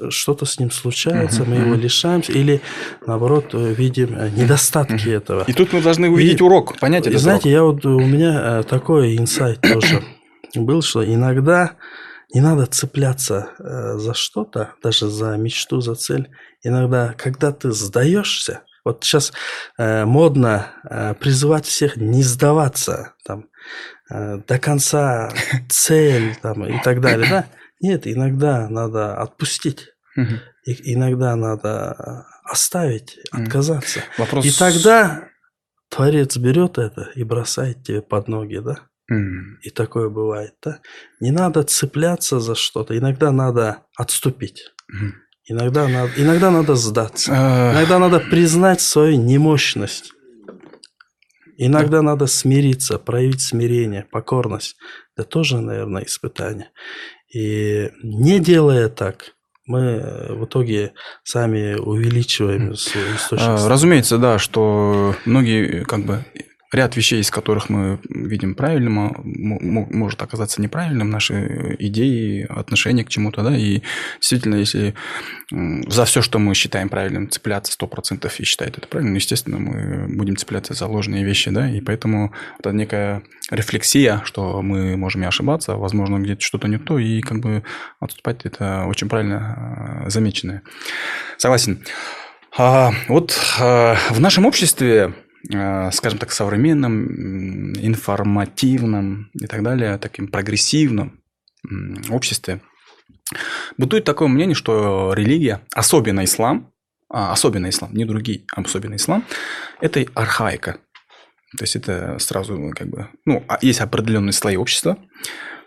что-то с ним случается, uh-huh, мы его лишаемся, или наоборот э, видим э, недостатки uh-huh. этого. И тут мы должны увидеть и, урок, понять этот Знаете, урок. я вот у меня э, такой инсайт тоже (coughs) был, что иногда не надо цепляться э, за что-то, даже за мечту, за цель. Иногда, когда ты сдаешься, вот сейчас э, модно э, призывать всех не сдаваться там, до конца цель там, и так далее. Да? Нет, иногда надо отпустить. И, иногда надо оставить, отказаться. Вопрос... И тогда Творец берет это и бросает тебе под ноги, да? Mm. И такое бывает, да? Не надо цепляться за что-то, иногда надо отступить. Mm. Иногда надо, иногда надо сдаться. Иногда надо признать свою немощность. Иногда надо смириться, проявить смирение, покорность. Это тоже, наверное, испытание. И не делая так, мы в итоге сами увеличиваем источник. Разумеется, да, что многие как бы ряд вещей, из которых мы видим правильным, может оказаться неправильным, наши идеи, отношения к чему-то, да, и действительно, если за все, что мы считаем правильным, цепляться сто процентов и считать это правильным, естественно, мы будем цепляться за ложные вещи, да, и поэтому это некая рефлексия, что мы можем и ошибаться, возможно, где-то что-то не то, и как бы отступать это очень правильно а, замеченное. Согласен. А, вот а, в нашем обществе скажем так, современном, информативном и так далее, таким прогрессивном обществе, бытует такое мнение, что религия, особенно ислам, а, особенно ислам, не другие, а особенно ислам, это архаика. То есть это сразу как бы, ну, а есть определенные слои общества,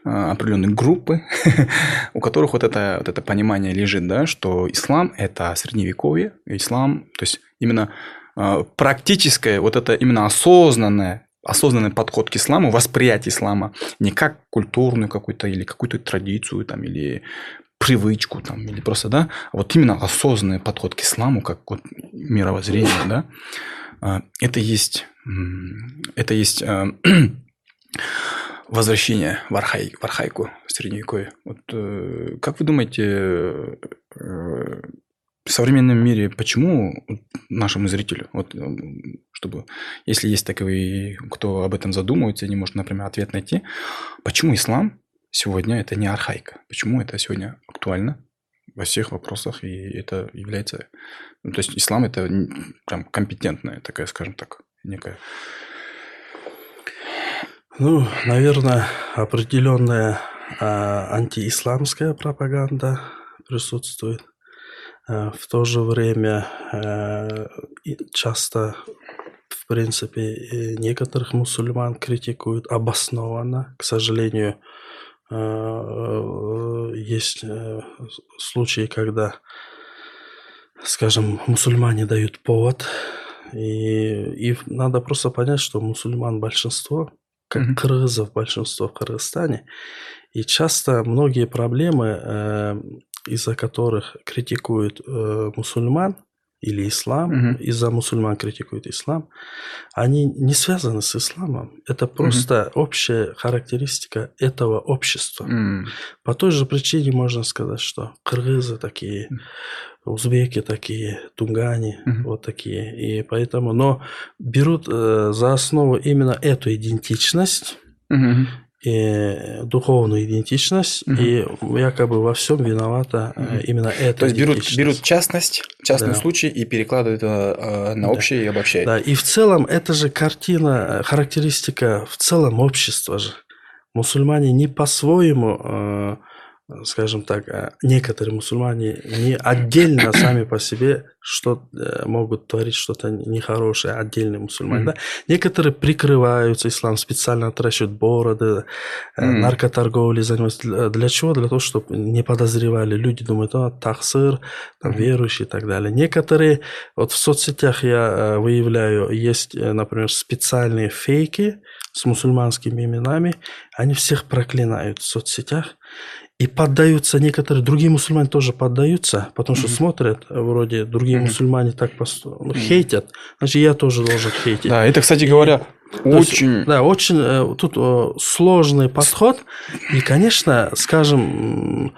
а, определенные группы, (laughs) у которых вот это, вот это понимание лежит, да, что ислам – это средневековье, ислам, то есть именно практическое, вот это именно осознанное, осознанный подход к исламу, восприятие ислама не как культурную какую-то или какую-то традицию там, или привычку там, или просто, да, а вот именно осознанный подход к исламу, как вот мировоззрение, да, а, это есть, это есть а, (clears throat) возвращение в, архаи, в архаику, в средневековье. Вот, э, как вы думаете, э, в современном мире почему нашему зрителю, вот, э, чтобы, если есть таковые, кто об этом задумывается, не может, например, ответ найти, почему ислам сегодня это не архаика? Почему это сегодня актуально во всех вопросах, и это является... Ну, то есть ислам это прям компетентная такая, скажем так, некая? Ну, наверное, определенная а, антиисламская пропаганда присутствует. А, в то же время а, часто, в принципе, некоторых мусульман критикуют обоснованно. К сожалению, а, есть э, случаи, когда, скажем, мусульмане дают повод, и, и надо просто понять, что мусульман большинство, как mm-hmm. кыргызов большинство в Кыргызстане. И часто многие проблемы, э, из-за которых критикуют э, мусульман или ислам, mm-hmm. из-за мусульман критикуют ислам, они не связаны с исламом. Это просто mm-hmm. общая характеристика этого общества. Mm-hmm. По той же причине можно сказать, что кыргызы такие, узбеки такие, тунгане mm-hmm. вот такие. И поэтому, но берут э, за основу именно эту идентичность. Mm-hmm. И духовную идентичность, угу. и якобы во всем виновата угу. именно это. То есть берут, берут частность, частный да. случай и перекладывают э, на общее да. и обобщают. Да, и в целом это же картина, характеристика в целом общества же. Мусульмане не по-своему э, скажем так, э, некоторые мусульмане не отдельно сами по себе что э, могут творить что-то нехорошее, отдельные мусульмане. Mm-hmm. Да? Некоторые прикрываются ислам, специально отращивают бороды, mm-hmm. наркоторговлей занимаются. Для чего? Для того, чтобы не подозревали. Люди думают, о, таксыр, там, mm-hmm. верующий и так далее. Некоторые, вот в соцсетях я выявляю, есть, например, специальные фейки с мусульманскими именами, они всех проклинают в соцсетях. И поддаются некоторые, другие мусульмане тоже поддаются, потому что mm-hmm. смотрят, вроде другие mm-hmm. мусульмане так посту... ну, хейтят, значит, я тоже должен хейтить. Да, это, кстати говоря, То очень... Есть, да, очень э, тут э, сложный подход. И, конечно, скажем,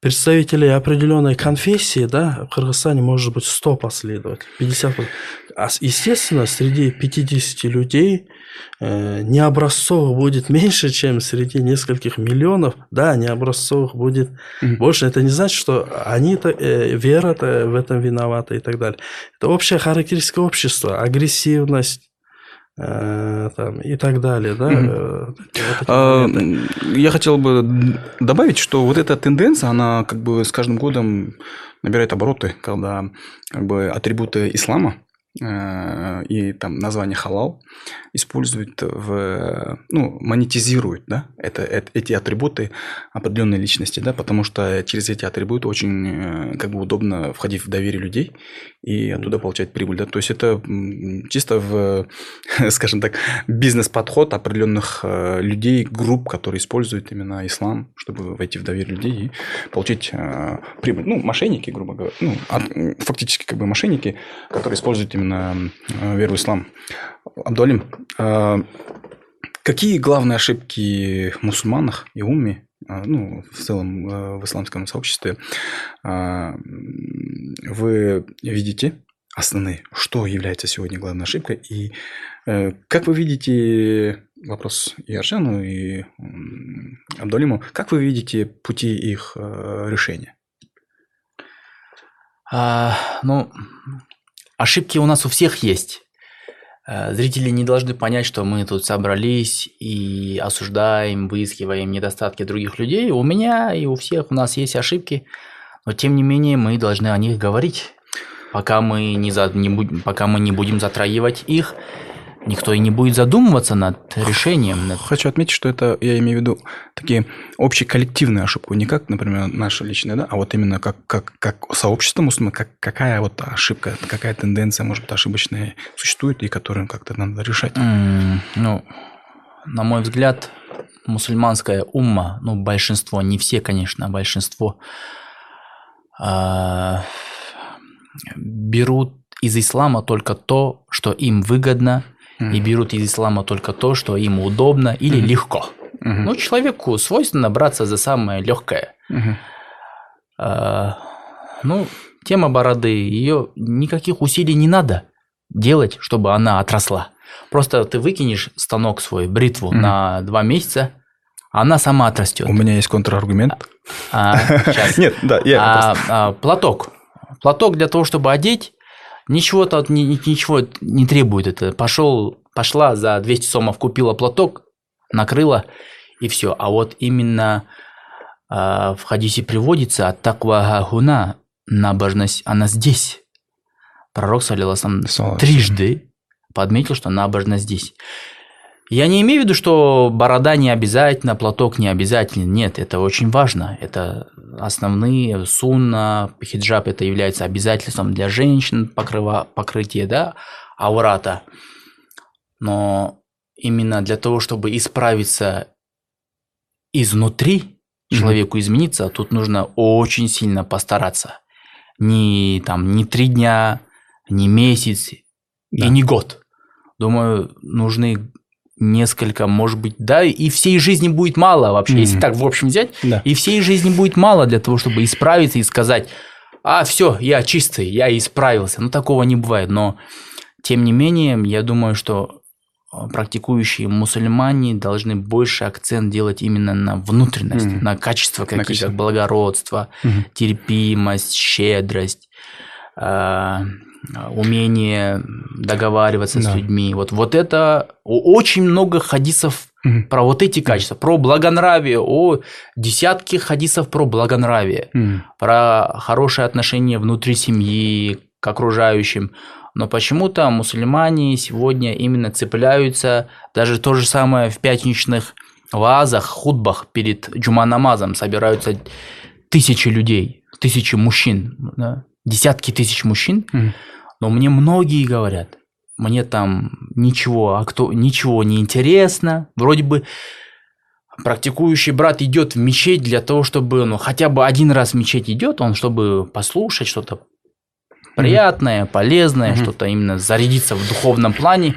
представителей определенной конфессии, да, в Кыргызстане может быть 100 последователей, 50 а, естественно, среди 50 людей э, необразцовых будет меньше, чем среди нескольких миллионов. Да, необразцовых будет mm-hmm. больше. Это не значит, что они-то, э, вера-то в этом виновата и так далее. Это общая характеристика общества. Агрессивность, э, там, и так далее. Да? Mm-hmm. Вот а, я хотел бы добавить, что вот эта тенденция, она как бы с каждым годом набирает обороты, когда как бы атрибуты ислама Э, и там название халал используют в, ну, монетизируют, да, это, это, эти атрибуты определенной личности, да, потому что через эти атрибуты очень э, как бы удобно входить в доверие людей и оттуда получать прибыль, да, то есть это чисто в, (laughs) скажем так, бизнес-подход определенных э, людей, групп, которые используют именно ислам, чтобы войти в доверие людей и получить прибыль, ну, мошенники, грубо говоря, ну, фактически как бы мошенники, которые используют именно э, веру в ислам. Абдуалим, э, какие главные ошибки мусульманах и уме, э, ну, в целом в исламском сообществе, вы видите основные, что является сегодня главной ошибкой, и как вы видите вопрос и Аршану, и Абдулиму, как вы видите пути их решения? А, ну, Ошибки у нас у всех есть. Э, зрители не должны понять, что мы тут собрались и осуждаем, выискиваем недостатки других людей. У меня и у всех у нас есть ошибки, но тем не менее мы должны о них говорить. Пока мы не, за, не, будем, пока мы не будем затрагивать их, никто и не будет задумываться над решением. Над... Хочу отметить, что это, я имею в виду, такие общие коллективные ошибки, не как, например, наша личная, да, а вот именно как, как, как сообщество мусульман, как, какая вот ошибка, какая тенденция, может быть, ошибочная существует, и которую как-то надо решать. Mm, ну, на мой взгляд, мусульманская умма, ну, большинство, не все, конечно, а большинство, э, берут из ислама только то, что им выгодно и берут из ислама только то, что им удобно или mm легко. mm Ну, человеку свойственно браться за самое легкое. mm А, ну, тема бороды, ее никаких усилий не надо делать, чтобы она отросла. Просто ты выкинешь станок свой, бритву mm на два месяца, она сама отрастет. У меня есть контраргумент. А, (laughs) Нет, да, я а, а, платок. Платок для того, чтобы одеть, Ничего тут ни- ни- ничего не требует это. Пошел, пошла за 200 сомов, купила платок, накрыла и все. А вот именно а, в хадисе приводится от таква гуна набожность, она здесь. Пророк, Саллаллаху трижды подметил, что набожность здесь. Я не имею в виду, что борода не обязательно, платок не обязательно. Нет, это очень важно. Это основные сунна, хиджаб это является обязательством для женщин, покрыва, покрытие, да, аурата. Но именно для того, чтобы исправиться изнутри, человеку измениться, тут нужно очень сильно постараться. Не там, не три дня, не месяц Да. и не год. Думаю, нужны несколько, может быть, да, и всей жизни будет мало вообще, если Мгм. так в общем взять, Да. и всей жизни будет мало для того, чтобы исправиться и сказать, а, все, я чистый, я исправился. Ну, такого не бывает, но тем не менее, я думаю, что э, практикующие мусульмане должны больше акцент делать именно на внутренность, Мгм. на качества какие-то, качества. как благородство, Мгм. терпимость, щедрость, э, умение договариваться с Да. людьми. Вот, вот это очень много хадисов Мгм. про вот эти качества, про благонравие, о десятки хадисов про благонравие, Мгм. про хорошее отношение внутри семьи к окружающим. Но почему-то мусульмане сегодня именно цепляются, даже то же самое в пятничных вазах, худбах перед джума намазом собираются тысячи людей, тысячи мужчин, да, десятки тысяч мужчин, Мгм. но мне многие говорят, мне там ничего, а кто ничего не интересно. Вроде бы практикующий брат идет в мечеть для того, чтобы, ну, хотя бы один раз в мечеть идет, он чтобы послушать что-то приятное, полезное, Мгм. что-то именно зарядиться в духовном плане.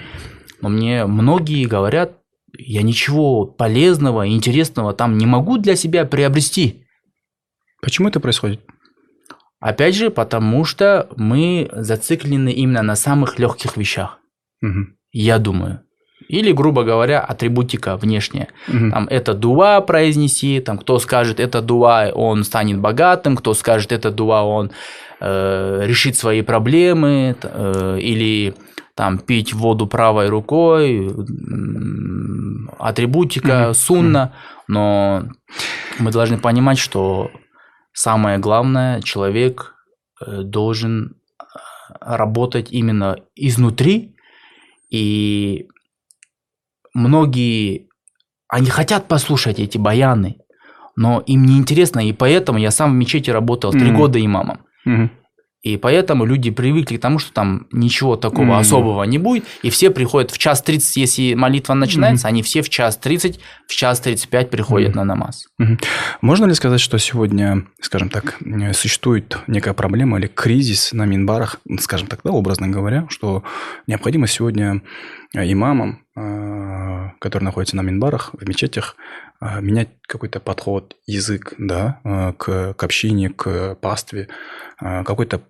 Но мне многие говорят, я ничего полезного, интересного там не могу для себя приобрести. Почему это происходит? Опять же, потому что мы зациклены именно на самых легких вещах, Мгм. я думаю. Или, грубо говоря, атрибутика внешняя. Мгм. Там это дуа произнеси, там кто скажет это дуа, он станет богатым, кто скажет это дуа, он э, решит свои проблемы, э, или там пить воду правой рукой, атрибутика, Мгм. сунна, но мы должны понимать, что самое главное, человек э, должен э, работать именно изнутри, и многие, они хотят послушать эти баяны, но им не интересно, и поэтому я сам в мечети работал три Мгм. года имамом. Мгм. И поэтому люди привыкли к тому, что там ничего такого Мгм. особого не будет. И все приходят в час 30, если молитва начинается, они все в час 30, в час 35 приходят Мгм. на намаз. Мгм. Можно ли сказать, что сегодня, скажем так, э, существует некая проблема или кризис на минбарах, скажем так, да, образно говоря, что необходимо сегодня э, имамам, э, которые находятся на минбарах, в мечетях, менять какой-то подход, язык, да, э, к, к общине, к пастве, э, какой-то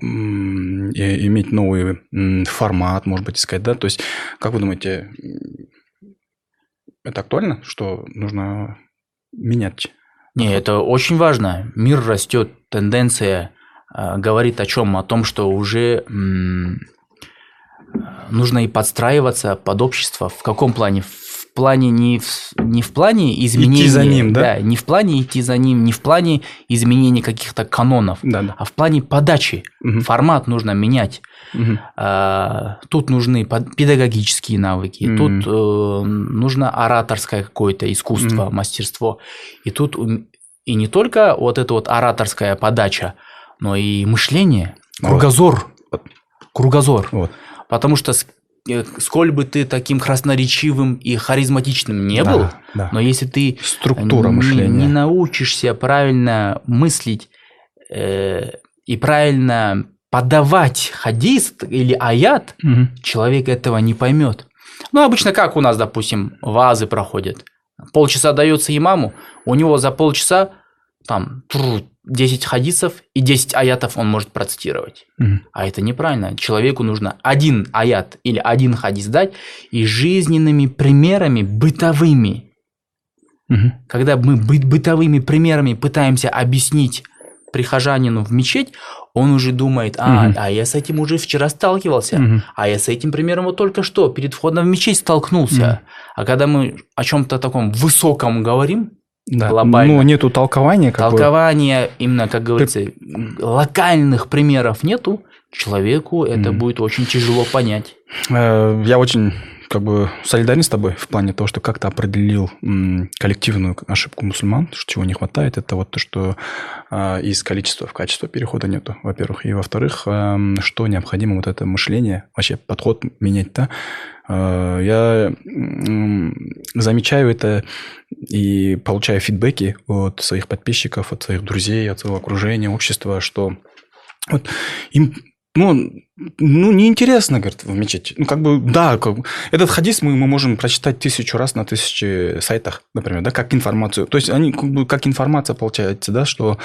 иметь новый формат, может быть, искать, да, то есть, как вы думаете, это актуально, что нужно менять Не, это очень важно. Мир растет, тенденция говорит о чем? О том, что уже нужно и подстраиваться под общество. В каком плане? В плане не в, не в плане изменения, за ним, да? не в плане идти за ним, не в плане изменения каких-то канонов, Да, да. а в плане подачи. Мгм. Формат нужно менять. Мгм. А, Тут нужны педагогические навыки, Мгм. тут э, нужно ораторское какое-то искусство, Мгм. мастерство. И тут и не только вот эта вот ораторская подача, но и мышление, кругозор. Вот. Кругозор. Вот. Потому что сколь бы ты таким красноречивым и харизматичным не Да, был, да. но если ты Структура не- мышления. Не, научишься правильно мыслить э, и правильно подавать хадис или аят, Мгм. человек этого не поймет. Ну, обычно как у нас, допустим, вазы проходят. Полчаса дается имаму, у него за полчаса там тру, 10 хадисов и 10 аятов он может процитировать. Мгм. А это неправильно. Человеку нужно один аят или один хадис дать и жизненными примерами бытовыми Мгм. когда мы бы- бытовыми примерами пытаемся объяснить прихожанину в мечеть, он уже думает, а, Мгм. а я с этим уже вчера сталкивался, Мгм. а я с этим примером вот только что перед входом в мечеть столкнулся. Мгм. А когда мы о чем-то таком высоком говорим, Да. глобально. Ну, нету толкования. Как бы. толкования именно, как говорится, локальных примеров нету, человеку это Мгм. будет очень тяжело понять. Э, Я очень как бы солидарен с тобой в плане того, что как-то определил коллективную ошибку мусульман, что чего не хватает, это вот то, что а, из количества в качество перехода нету, во-первых. И во-вторых, эм, что необходимо вот это мышление, вообще подход менять-то. Э, Я м, замечаю это и получаю фидбэки от своих подписчиков, от своих друзей, от своего окружения, общества, что вот им ну, ну, неинтересно, говорит, в мечети. Ну, как бы, да, как этот хадис мы, мы можем прочитать тысячу раз на тысячи сайтах, например, да, как информацию. То есть, они как бы как информация получается, да, что,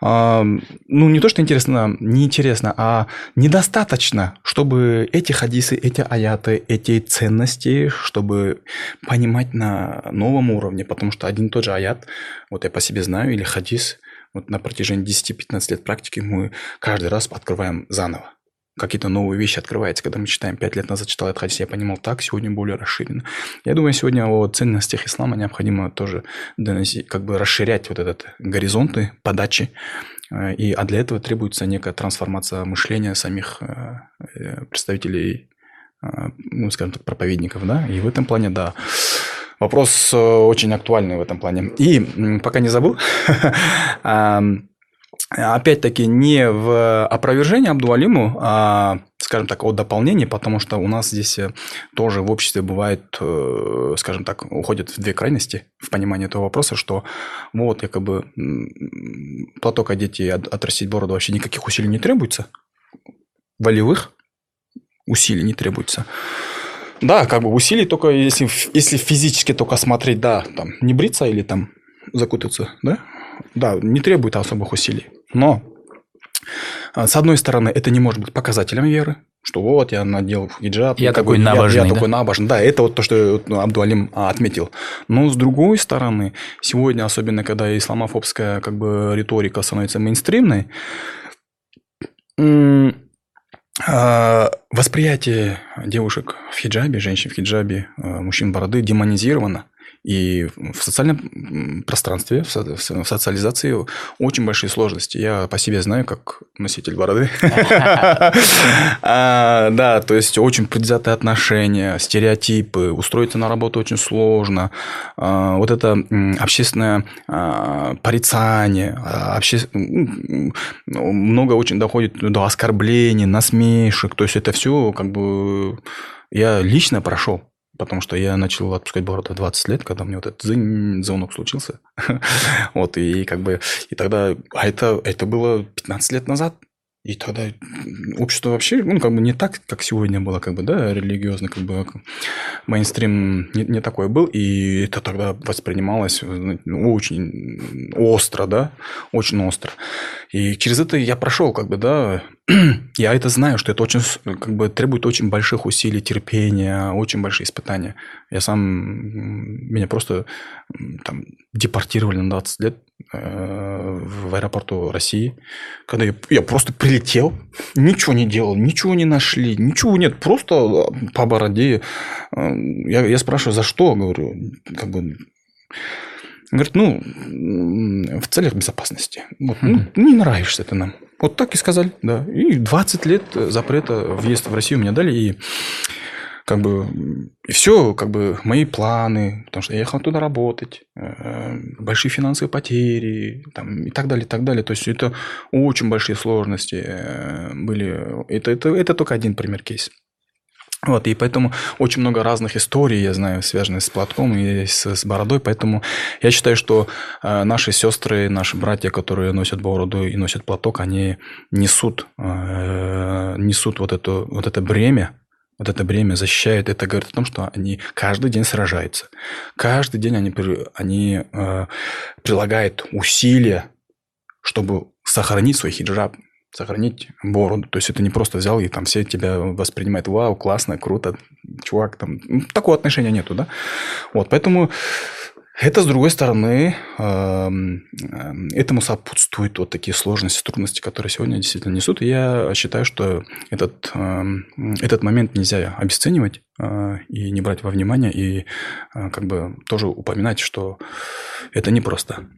ну, не то, что интересно, неинтересно, а недостаточно, чтобы эти хадисы, эти аяты, эти ценности, чтобы понимать на новом уровне, потому что один и тот же аят, вот я по себе знаю, или хадис, вот на протяжении 10-15 лет практики мы каждый раз открываем заново. Какие-то новые вещи открываются. Когда мы читаем, 5 лет назад читал этот хадис, я понимал так, сегодня более расширенно. Я думаю, сегодня о ценностях ислама необходимо тоже доносить, как бы расширять вот этот горизонты подачи. Э, И, а для этого требуется некая трансформация мышления самих э, э, представителей, ну, скажем так, проповедников, да, и в этом плане, да, Вопрос очень актуальный в этом плане. И пока не забыл, (laughs) опять-таки не в опровержение Абдуалиму, а, скажем так, о дополнении, потому что у нас здесь э, тоже в обществе бывает, э, скажем так, уходят в две крайности в понимании этого вопроса, что вот якобы платок одеть и от- отрастить бороду вообще никаких усилий не требуется, волевых усилий не требуется. Да, как бы усилий только если, если физически только смотреть, да, там, не бриться или там закутаться, да? Да, не требует особых усилий. Но, а, с одной стороны, это не может быть показателем веры, что вот я надел хиджаб. Я такой набожный, Я, да? такой набожный. Да, это вот то, что ну, Абдуалим а, отметил. Но с другой стороны, сегодня, особенно когда исламофобская как бы риторика становится мейнстримной, а, Восприятие девушек в хиджабе, женщин в хиджабе, а, мужчин бороды демонизировано. И в социальном пространстве, в со- в со- в социализации очень большие сложности. Я по себе знаю, как носитель бороды. (laughs) А, Да, то есть очень предвзятые отношения, стереотипы, устроиться на работу очень сложно. А, Вот это общественное а, порицание, м, много очень доходит до оскорблений, насмешек. То есть это все как бы я лично прошел. Потому что я начал отпускать бороду в 20 лет, когда меня вот этот зынь, звонок случился. (laughs) Вот, и как бы, и тогда, а это, это было 15 лет назад. И тогда общество вообще, ну, как бы не так, как сегодня было, как бы, да, религиозно, как бы, мейнстрим не, не такой был, и это тогда воспринималось ну, очень остро, да, очень остро. И через это я прошел, как бы, да, (clears throat) я это знаю, что это очень, как бы, требует очень больших усилий, терпения, очень большие испытания. Я сам, меня просто там депортировали на 20 лет э, в аэропорту России, когда я, я просто прилетел, ничего не делал, ничего не нашли, ничего нет, просто э, по бороде. Э, Я, я спрашиваю, за что, говорю, как бы... Говорит, ну, в целях безопасности. Вот, ну, не нравишься ты нам. Вот так и сказали, да. И 20 лет запрета въезд в Россию мне дали, и как бы и все, как бы мои планы, потому что я ехал туда работать, э, большие финансовые потери, там, и так далее, и так далее. То есть это очень большие сложности э, были. Это, это, это только один пример кейс. Вот, и поэтому очень много разных историй, я знаю, связанных с платком и с, с бородой, поэтому я считаю, что э, наши сестры, наши братья, которые носят бороду и носят платок, они несут, э, несут вот, это, вот это бремя, вот это бремя защищают. Это говорит о том, что они каждый день сражаются. Каждый день они, они э, прилагают усилия, чтобы сохранить свой хиджаб, сохранить бороду. То есть это не просто взял и там все тебя воспринимают, вау, классно, круто, чувак, там. Ну, Такого отношения нету, да? Вот, поэтому Это, с другой стороны, эм, эм, этому сопутствуют вот такие сложности, трудности, которые сегодня действительно несут. И я считаю, что этот, эм, этот момент нельзя обесценивать э, и не брать во внимание, и э, как бы тоже упоминать, что это непросто.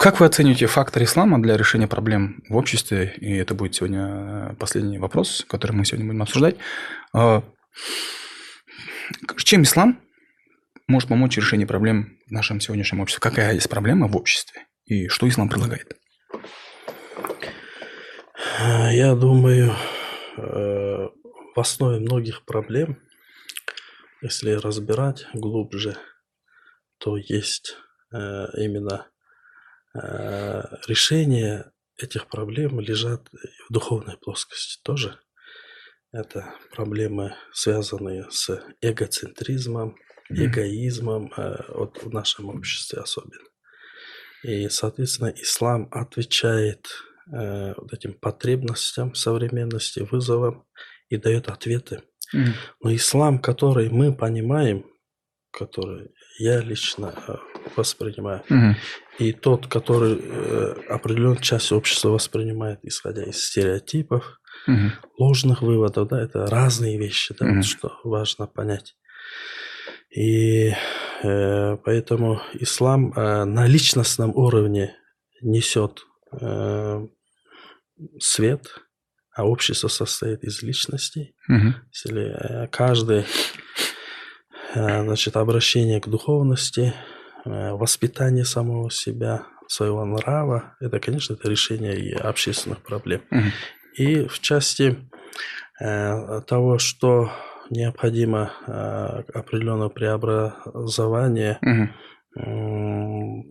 Как вы оцениваете фактор ислама для решения проблем в обществе? И это будет сегодня последний вопрос, который мы сегодня будем обсуждать. Э, чем ислам может помочь в решении проблем в нашем сегодняшнем обществе? Какая есть проблема в обществе? И что ислам предлагает? Я думаю, э, в основе многих проблем, если разбирать глубже, то есть э, именно э, решение этих проблем лежат в духовной плоскости тоже. Это проблемы, связанные с эгоцентризмом, эгоизмом э, вот в нашем обществе особенно. И, соответственно, ислам отвечает э, вот этим потребностям современности, вызовам и дает ответы. Mm. Но ислам, который мы понимаем, который я лично э, воспринимаю, mm. И тот, который э, определенную часть общества воспринимает, исходя из стереотипов, mm. ложных выводов, да, это разные вещи, да, mm. вот что важно понять. И э, поэтому ислам э, на личностном уровне несет э, свет, а общество состоит из личностей. Угу. Если э, каждый э, значит, обращение к духовности, воспитание самого себя, своего нрава, это, конечно, это решение и общественных проблем. Угу. И в части э, того, что необходимо э, определенное преобразование угу.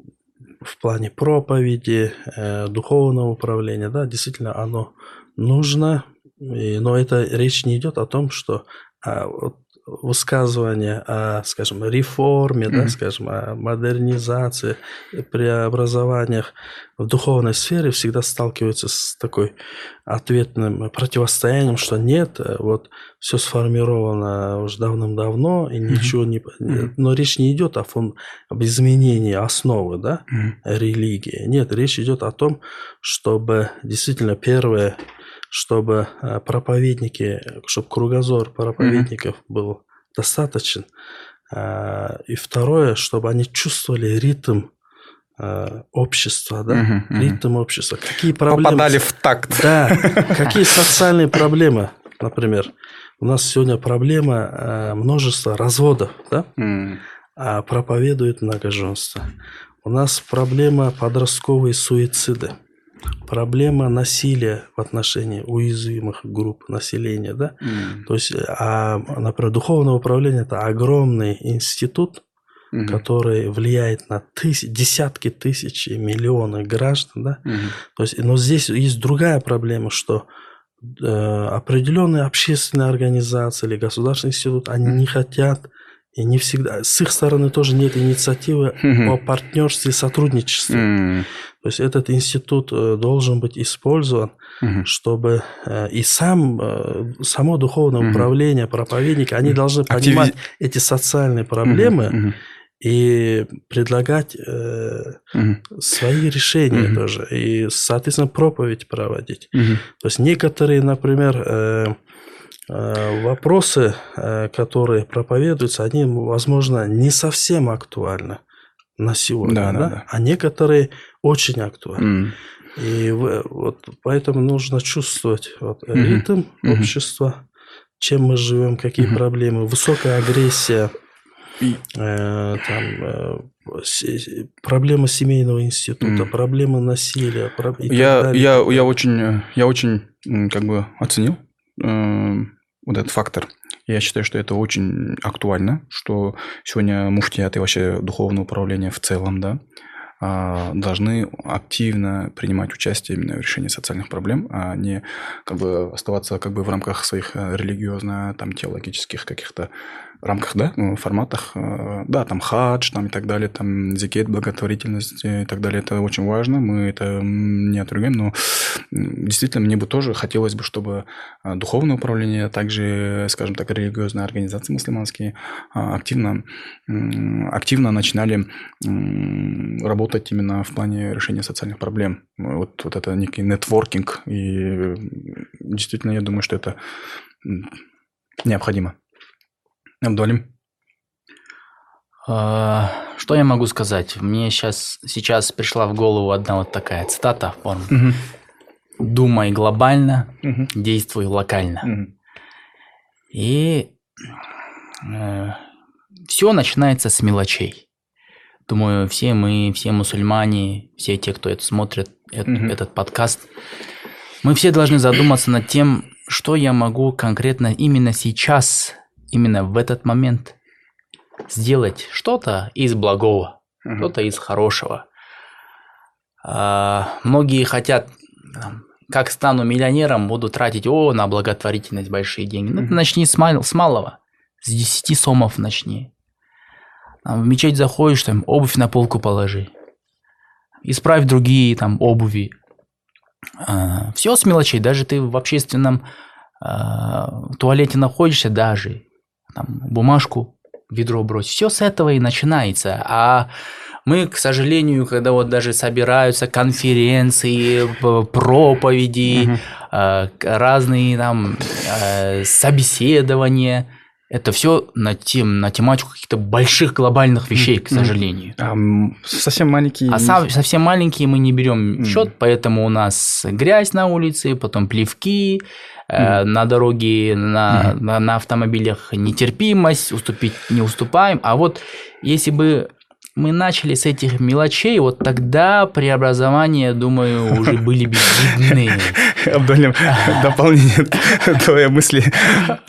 в плане проповеди, э, духовного управления. Да, действительно, оно нужно, но это речь не идет о том, что а, вот, высказывания о, скажем, реформе, mm-hmm. да, скажем, о модернизации, преобразованиях в духовной сфере всегда сталкиваются с такой ответным противостоянием, что нет, вот все сформировано уже давным-давно, и ничего не... Mm-hmm. Но речь не идет о, фон... об изменении основы, да, mm-hmm. религии. Нет, речь идет о том, чтобы действительно первое чтобы э, проповедники, чтобы кругозор проповедников mm-hmm. был достаточен. Э, и второе, чтобы они чувствовали ритм э, общества, да, uh-huh, uh-huh. ритм общества. Какие проблемы? Попадали в такт. Да. Какие социальные проблемы, например? У нас сегодня проблема множества разводов, да, mm. а проповедует многоженство. У нас проблема подростковые суициды проблема насилия в отношении уязвимых групп населения, да, mm. то есть, а, например, духовное управление это огромный институт, mm который влияет на тысяч, десятки тысяч, миллионы граждан, да, mm то есть, но здесь есть другая проблема, что э, определенные общественные организации или государственный институт, они mm не хотят и не всегда, с их стороны тоже нет инициативы mm-hmm. о партнерстве и сотрудничестве. Mm-hmm. То есть этот институт э, должен быть использован, mm-hmm. чтобы э, и сам, э, само духовное mm-hmm. управление, проповедники, они mm-hmm. должны понимать Активи... эти социальные проблемы mm-hmm. и предлагать э, свои решения тоже, и, соответственно, проповедь проводить. То есть некоторые, например, Э, вопросы, э, которые проповедуются, они, возможно, не совсем актуальны на сегодня, да, да? Да, а некоторые очень актуальны. Mm. И вот поэтому нужно чувствовать вот, mm-hmm. ритм mm-hmm. общества, чем мы живем, какие mm-hmm. проблемы, высокая агрессия, э, там, э, проблемы семейного института, mm. проблемы насилия. И я, я, я очень, я очень как бы оценил вот этот фактор. Я считаю, что это очень актуально, что сегодня муфтият и вообще духовное управление в целом, да, а, должны активно принимать участие именно в решении социальных проблем, а не как бы оставаться как бы в рамках своих э, религиозно, там, теологических каких-то рамках, да, ну, форматах, э, да, там хадж, там и так далее, там зикет, благотворительность и так далее, это очень важно, мы это не отругаем, но действительно мне бы тоже хотелось бы, чтобы э, духовное управление, а также, скажем так, религиозные организации мусульманские активно, активно начинали работать именно в плане решения социальных проблем. Вот, вот это некий нетворкинг, и действительно я думаю, что это необходимо. Абдолим. А, что я могу сказать? Мне сейчас, сейчас пришла в голову одна вот такая цитата форм. Угу. Думай глобально, угу. действуй локально. Угу. И э, все начинается с мелочей. Думаю, все мы, все мусульмане, все те, кто это смотрит, угу. этот подкаст, мы все должны задуматься над тем, что я могу конкретно именно сейчас именно в этот момент сделать что-то из благого, угу. что-то из хорошего. А, многие хотят, как стану миллионером, буду тратить о, на благотворительность большие деньги. Ну, угу. начни с, мал, с малого, с 10 сомов начни. Там, в мечеть заходишь, там обувь на полку положи. Исправь другие там обуви. А, все с мелочей, даже ты в общественном а, туалете находишься, даже там, бумажку, ведро брось. Все с этого и начинается. А мы, к сожалению, когда вот даже собираются конференции, проповеди, угу. разные там э, собеседования, это все на, тем, на тематику каких-то больших глобальных вещей, к сожалению. А, совсем маленькие. А сам, совсем маленькие мы не берем в счет, поэтому у нас грязь на улице, потом плевки, mm. на дороге, на, на, на автомобилях нетерпимость, уступить не уступаем. А вот если бы мы начали с этих мелочей, вот тогда преобразования, думаю, уже были бы видны. Абдулин, дополнение твоей мысли.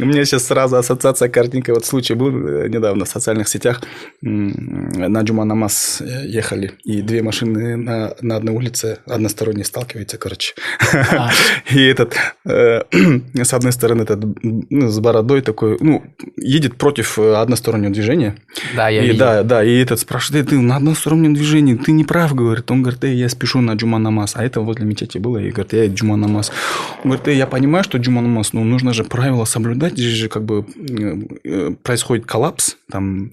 У меня сейчас сразу ассоциация, картинка, вот случай был э, недавно в социальных сетях. На Джума Намаз ехали, и две машины на, на одной улице односторонне сталкиваются, короче. А. И этот, э, (clears throat) с одной стороны, этот ну, с бородой такой, ну, едет против одностороннего движения. Да, я и. Да, да, и этот спрашивает, ты, ты на одностороннем движении, ты не прав, говорит. Он говорит, я спешу на Джума намаз. А это возле мечети было, и говорит, я Джума намаз. Он говорит, я понимаю, что Джума намаз, но нужно же правила соблюдать, здесь же как бы э, происходит коллапс. Там.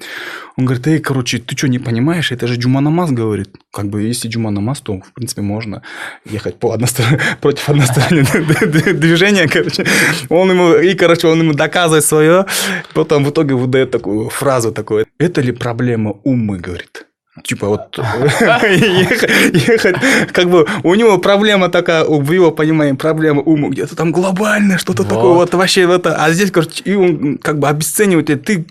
Он говорит, эй, короче, ты что, не понимаешь, это же Джума намаз, говорит. Как бы, если Джума намаз, то, в принципе, можно ехать по односторон... (laughs) против одностороннего движения, короче. Он ему, и, короче, он ему доказывает свое, потом в итоге выдает такую фразу такую. Это ли проблема умы, говорит. Типа вот (laughs) ехать, как бы у него проблема такая, в его понимании проблема ума где-то там глобальная, что-то такое, вот вообще это, а здесь, короче, и он как бы обесценивает, ты,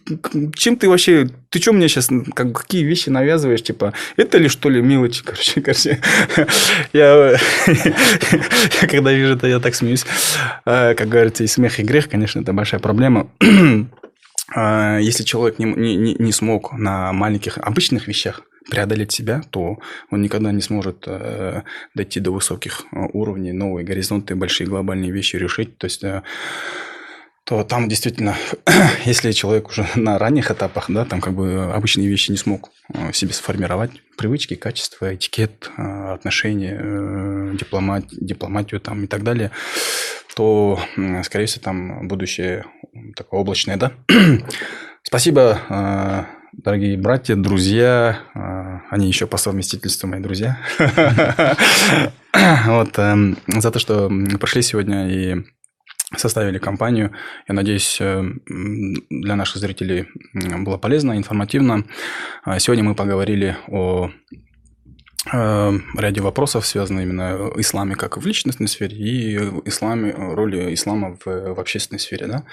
чем ты вообще, ты что мне сейчас, как, какие вещи навязываешь, типа, это ли что ли мелочи, короче, (laughs) короче, (laughs) я, когда вижу это, я так смеюсь, а, как говорится, и смех, и грех, конечно, это большая проблема, (clears throat) а, если человек не, не, не смог на маленьких обычных вещах преодолеть себя, то он никогда не сможет э, дойти до высоких э, уровней, новые горизонты, большие глобальные вещи решить. То есть э, то там действительно, (clears throat) если человек уже на ранних этапах, да, там как бы обычные вещи не смог э, себе сформировать, привычки, качества, этикет, э, отношения, э, дипломат, дипломатию там и так далее, то, скорее всего, там будущее такое облачное, да. (clears throat) Спасибо дорогие братья, друзья, а, они еще по совместительству мои друзья, (laughs) вот, эм, за то, что пришли сегодня и составили компанию. Я надеюсь, э, для наших зрителей было полезно, информативно. А, сегодня мы поговорили о э, ряде вопросов, связанных именно исламе как в личностной сфере и исламе, роли ислама в, в общественной сфере. Да?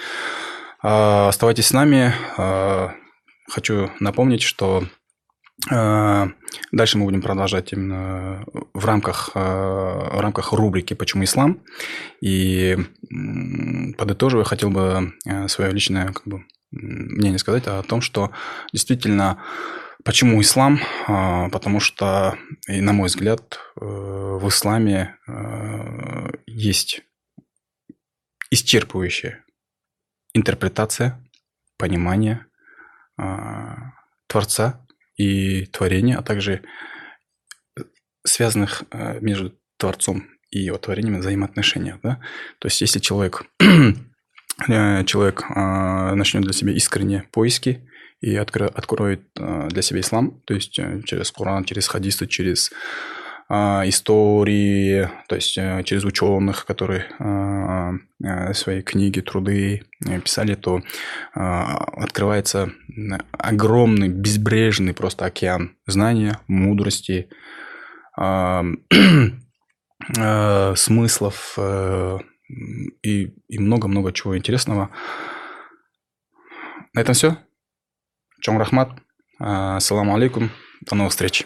А, оставайтесь с нами. Хочу напомнить, что э, Дальше мы будем продолжать именно в рамках, э, в рамках рубрики «Почему ислам?». И подытоживая, хотел бы э, свое личное как бы, мнение сказать о том, что действительно Почему ислам? Потому что, и на мой взгляд, в исламе есть исчерпывающая интерпретация, понимание Творца и творения, а также связанных э, между Творцом и его творением взаимоотношения. Да? То есть, если человек, (clears throat) человек а, начнет для себя искренне поиски, и откро, откроет э, для себя ислам, то есть э, через Коран, через хадисы, через а, истории, то есть э, через ученых, которые свои книги, труды писали, то открывается огромный, безбрежный просто океан знания, мудрости, (clears throat) смыслов и много-много чего интересного. На этом все. Чон рахмат. Ассаламу алейкум. До новых встреч.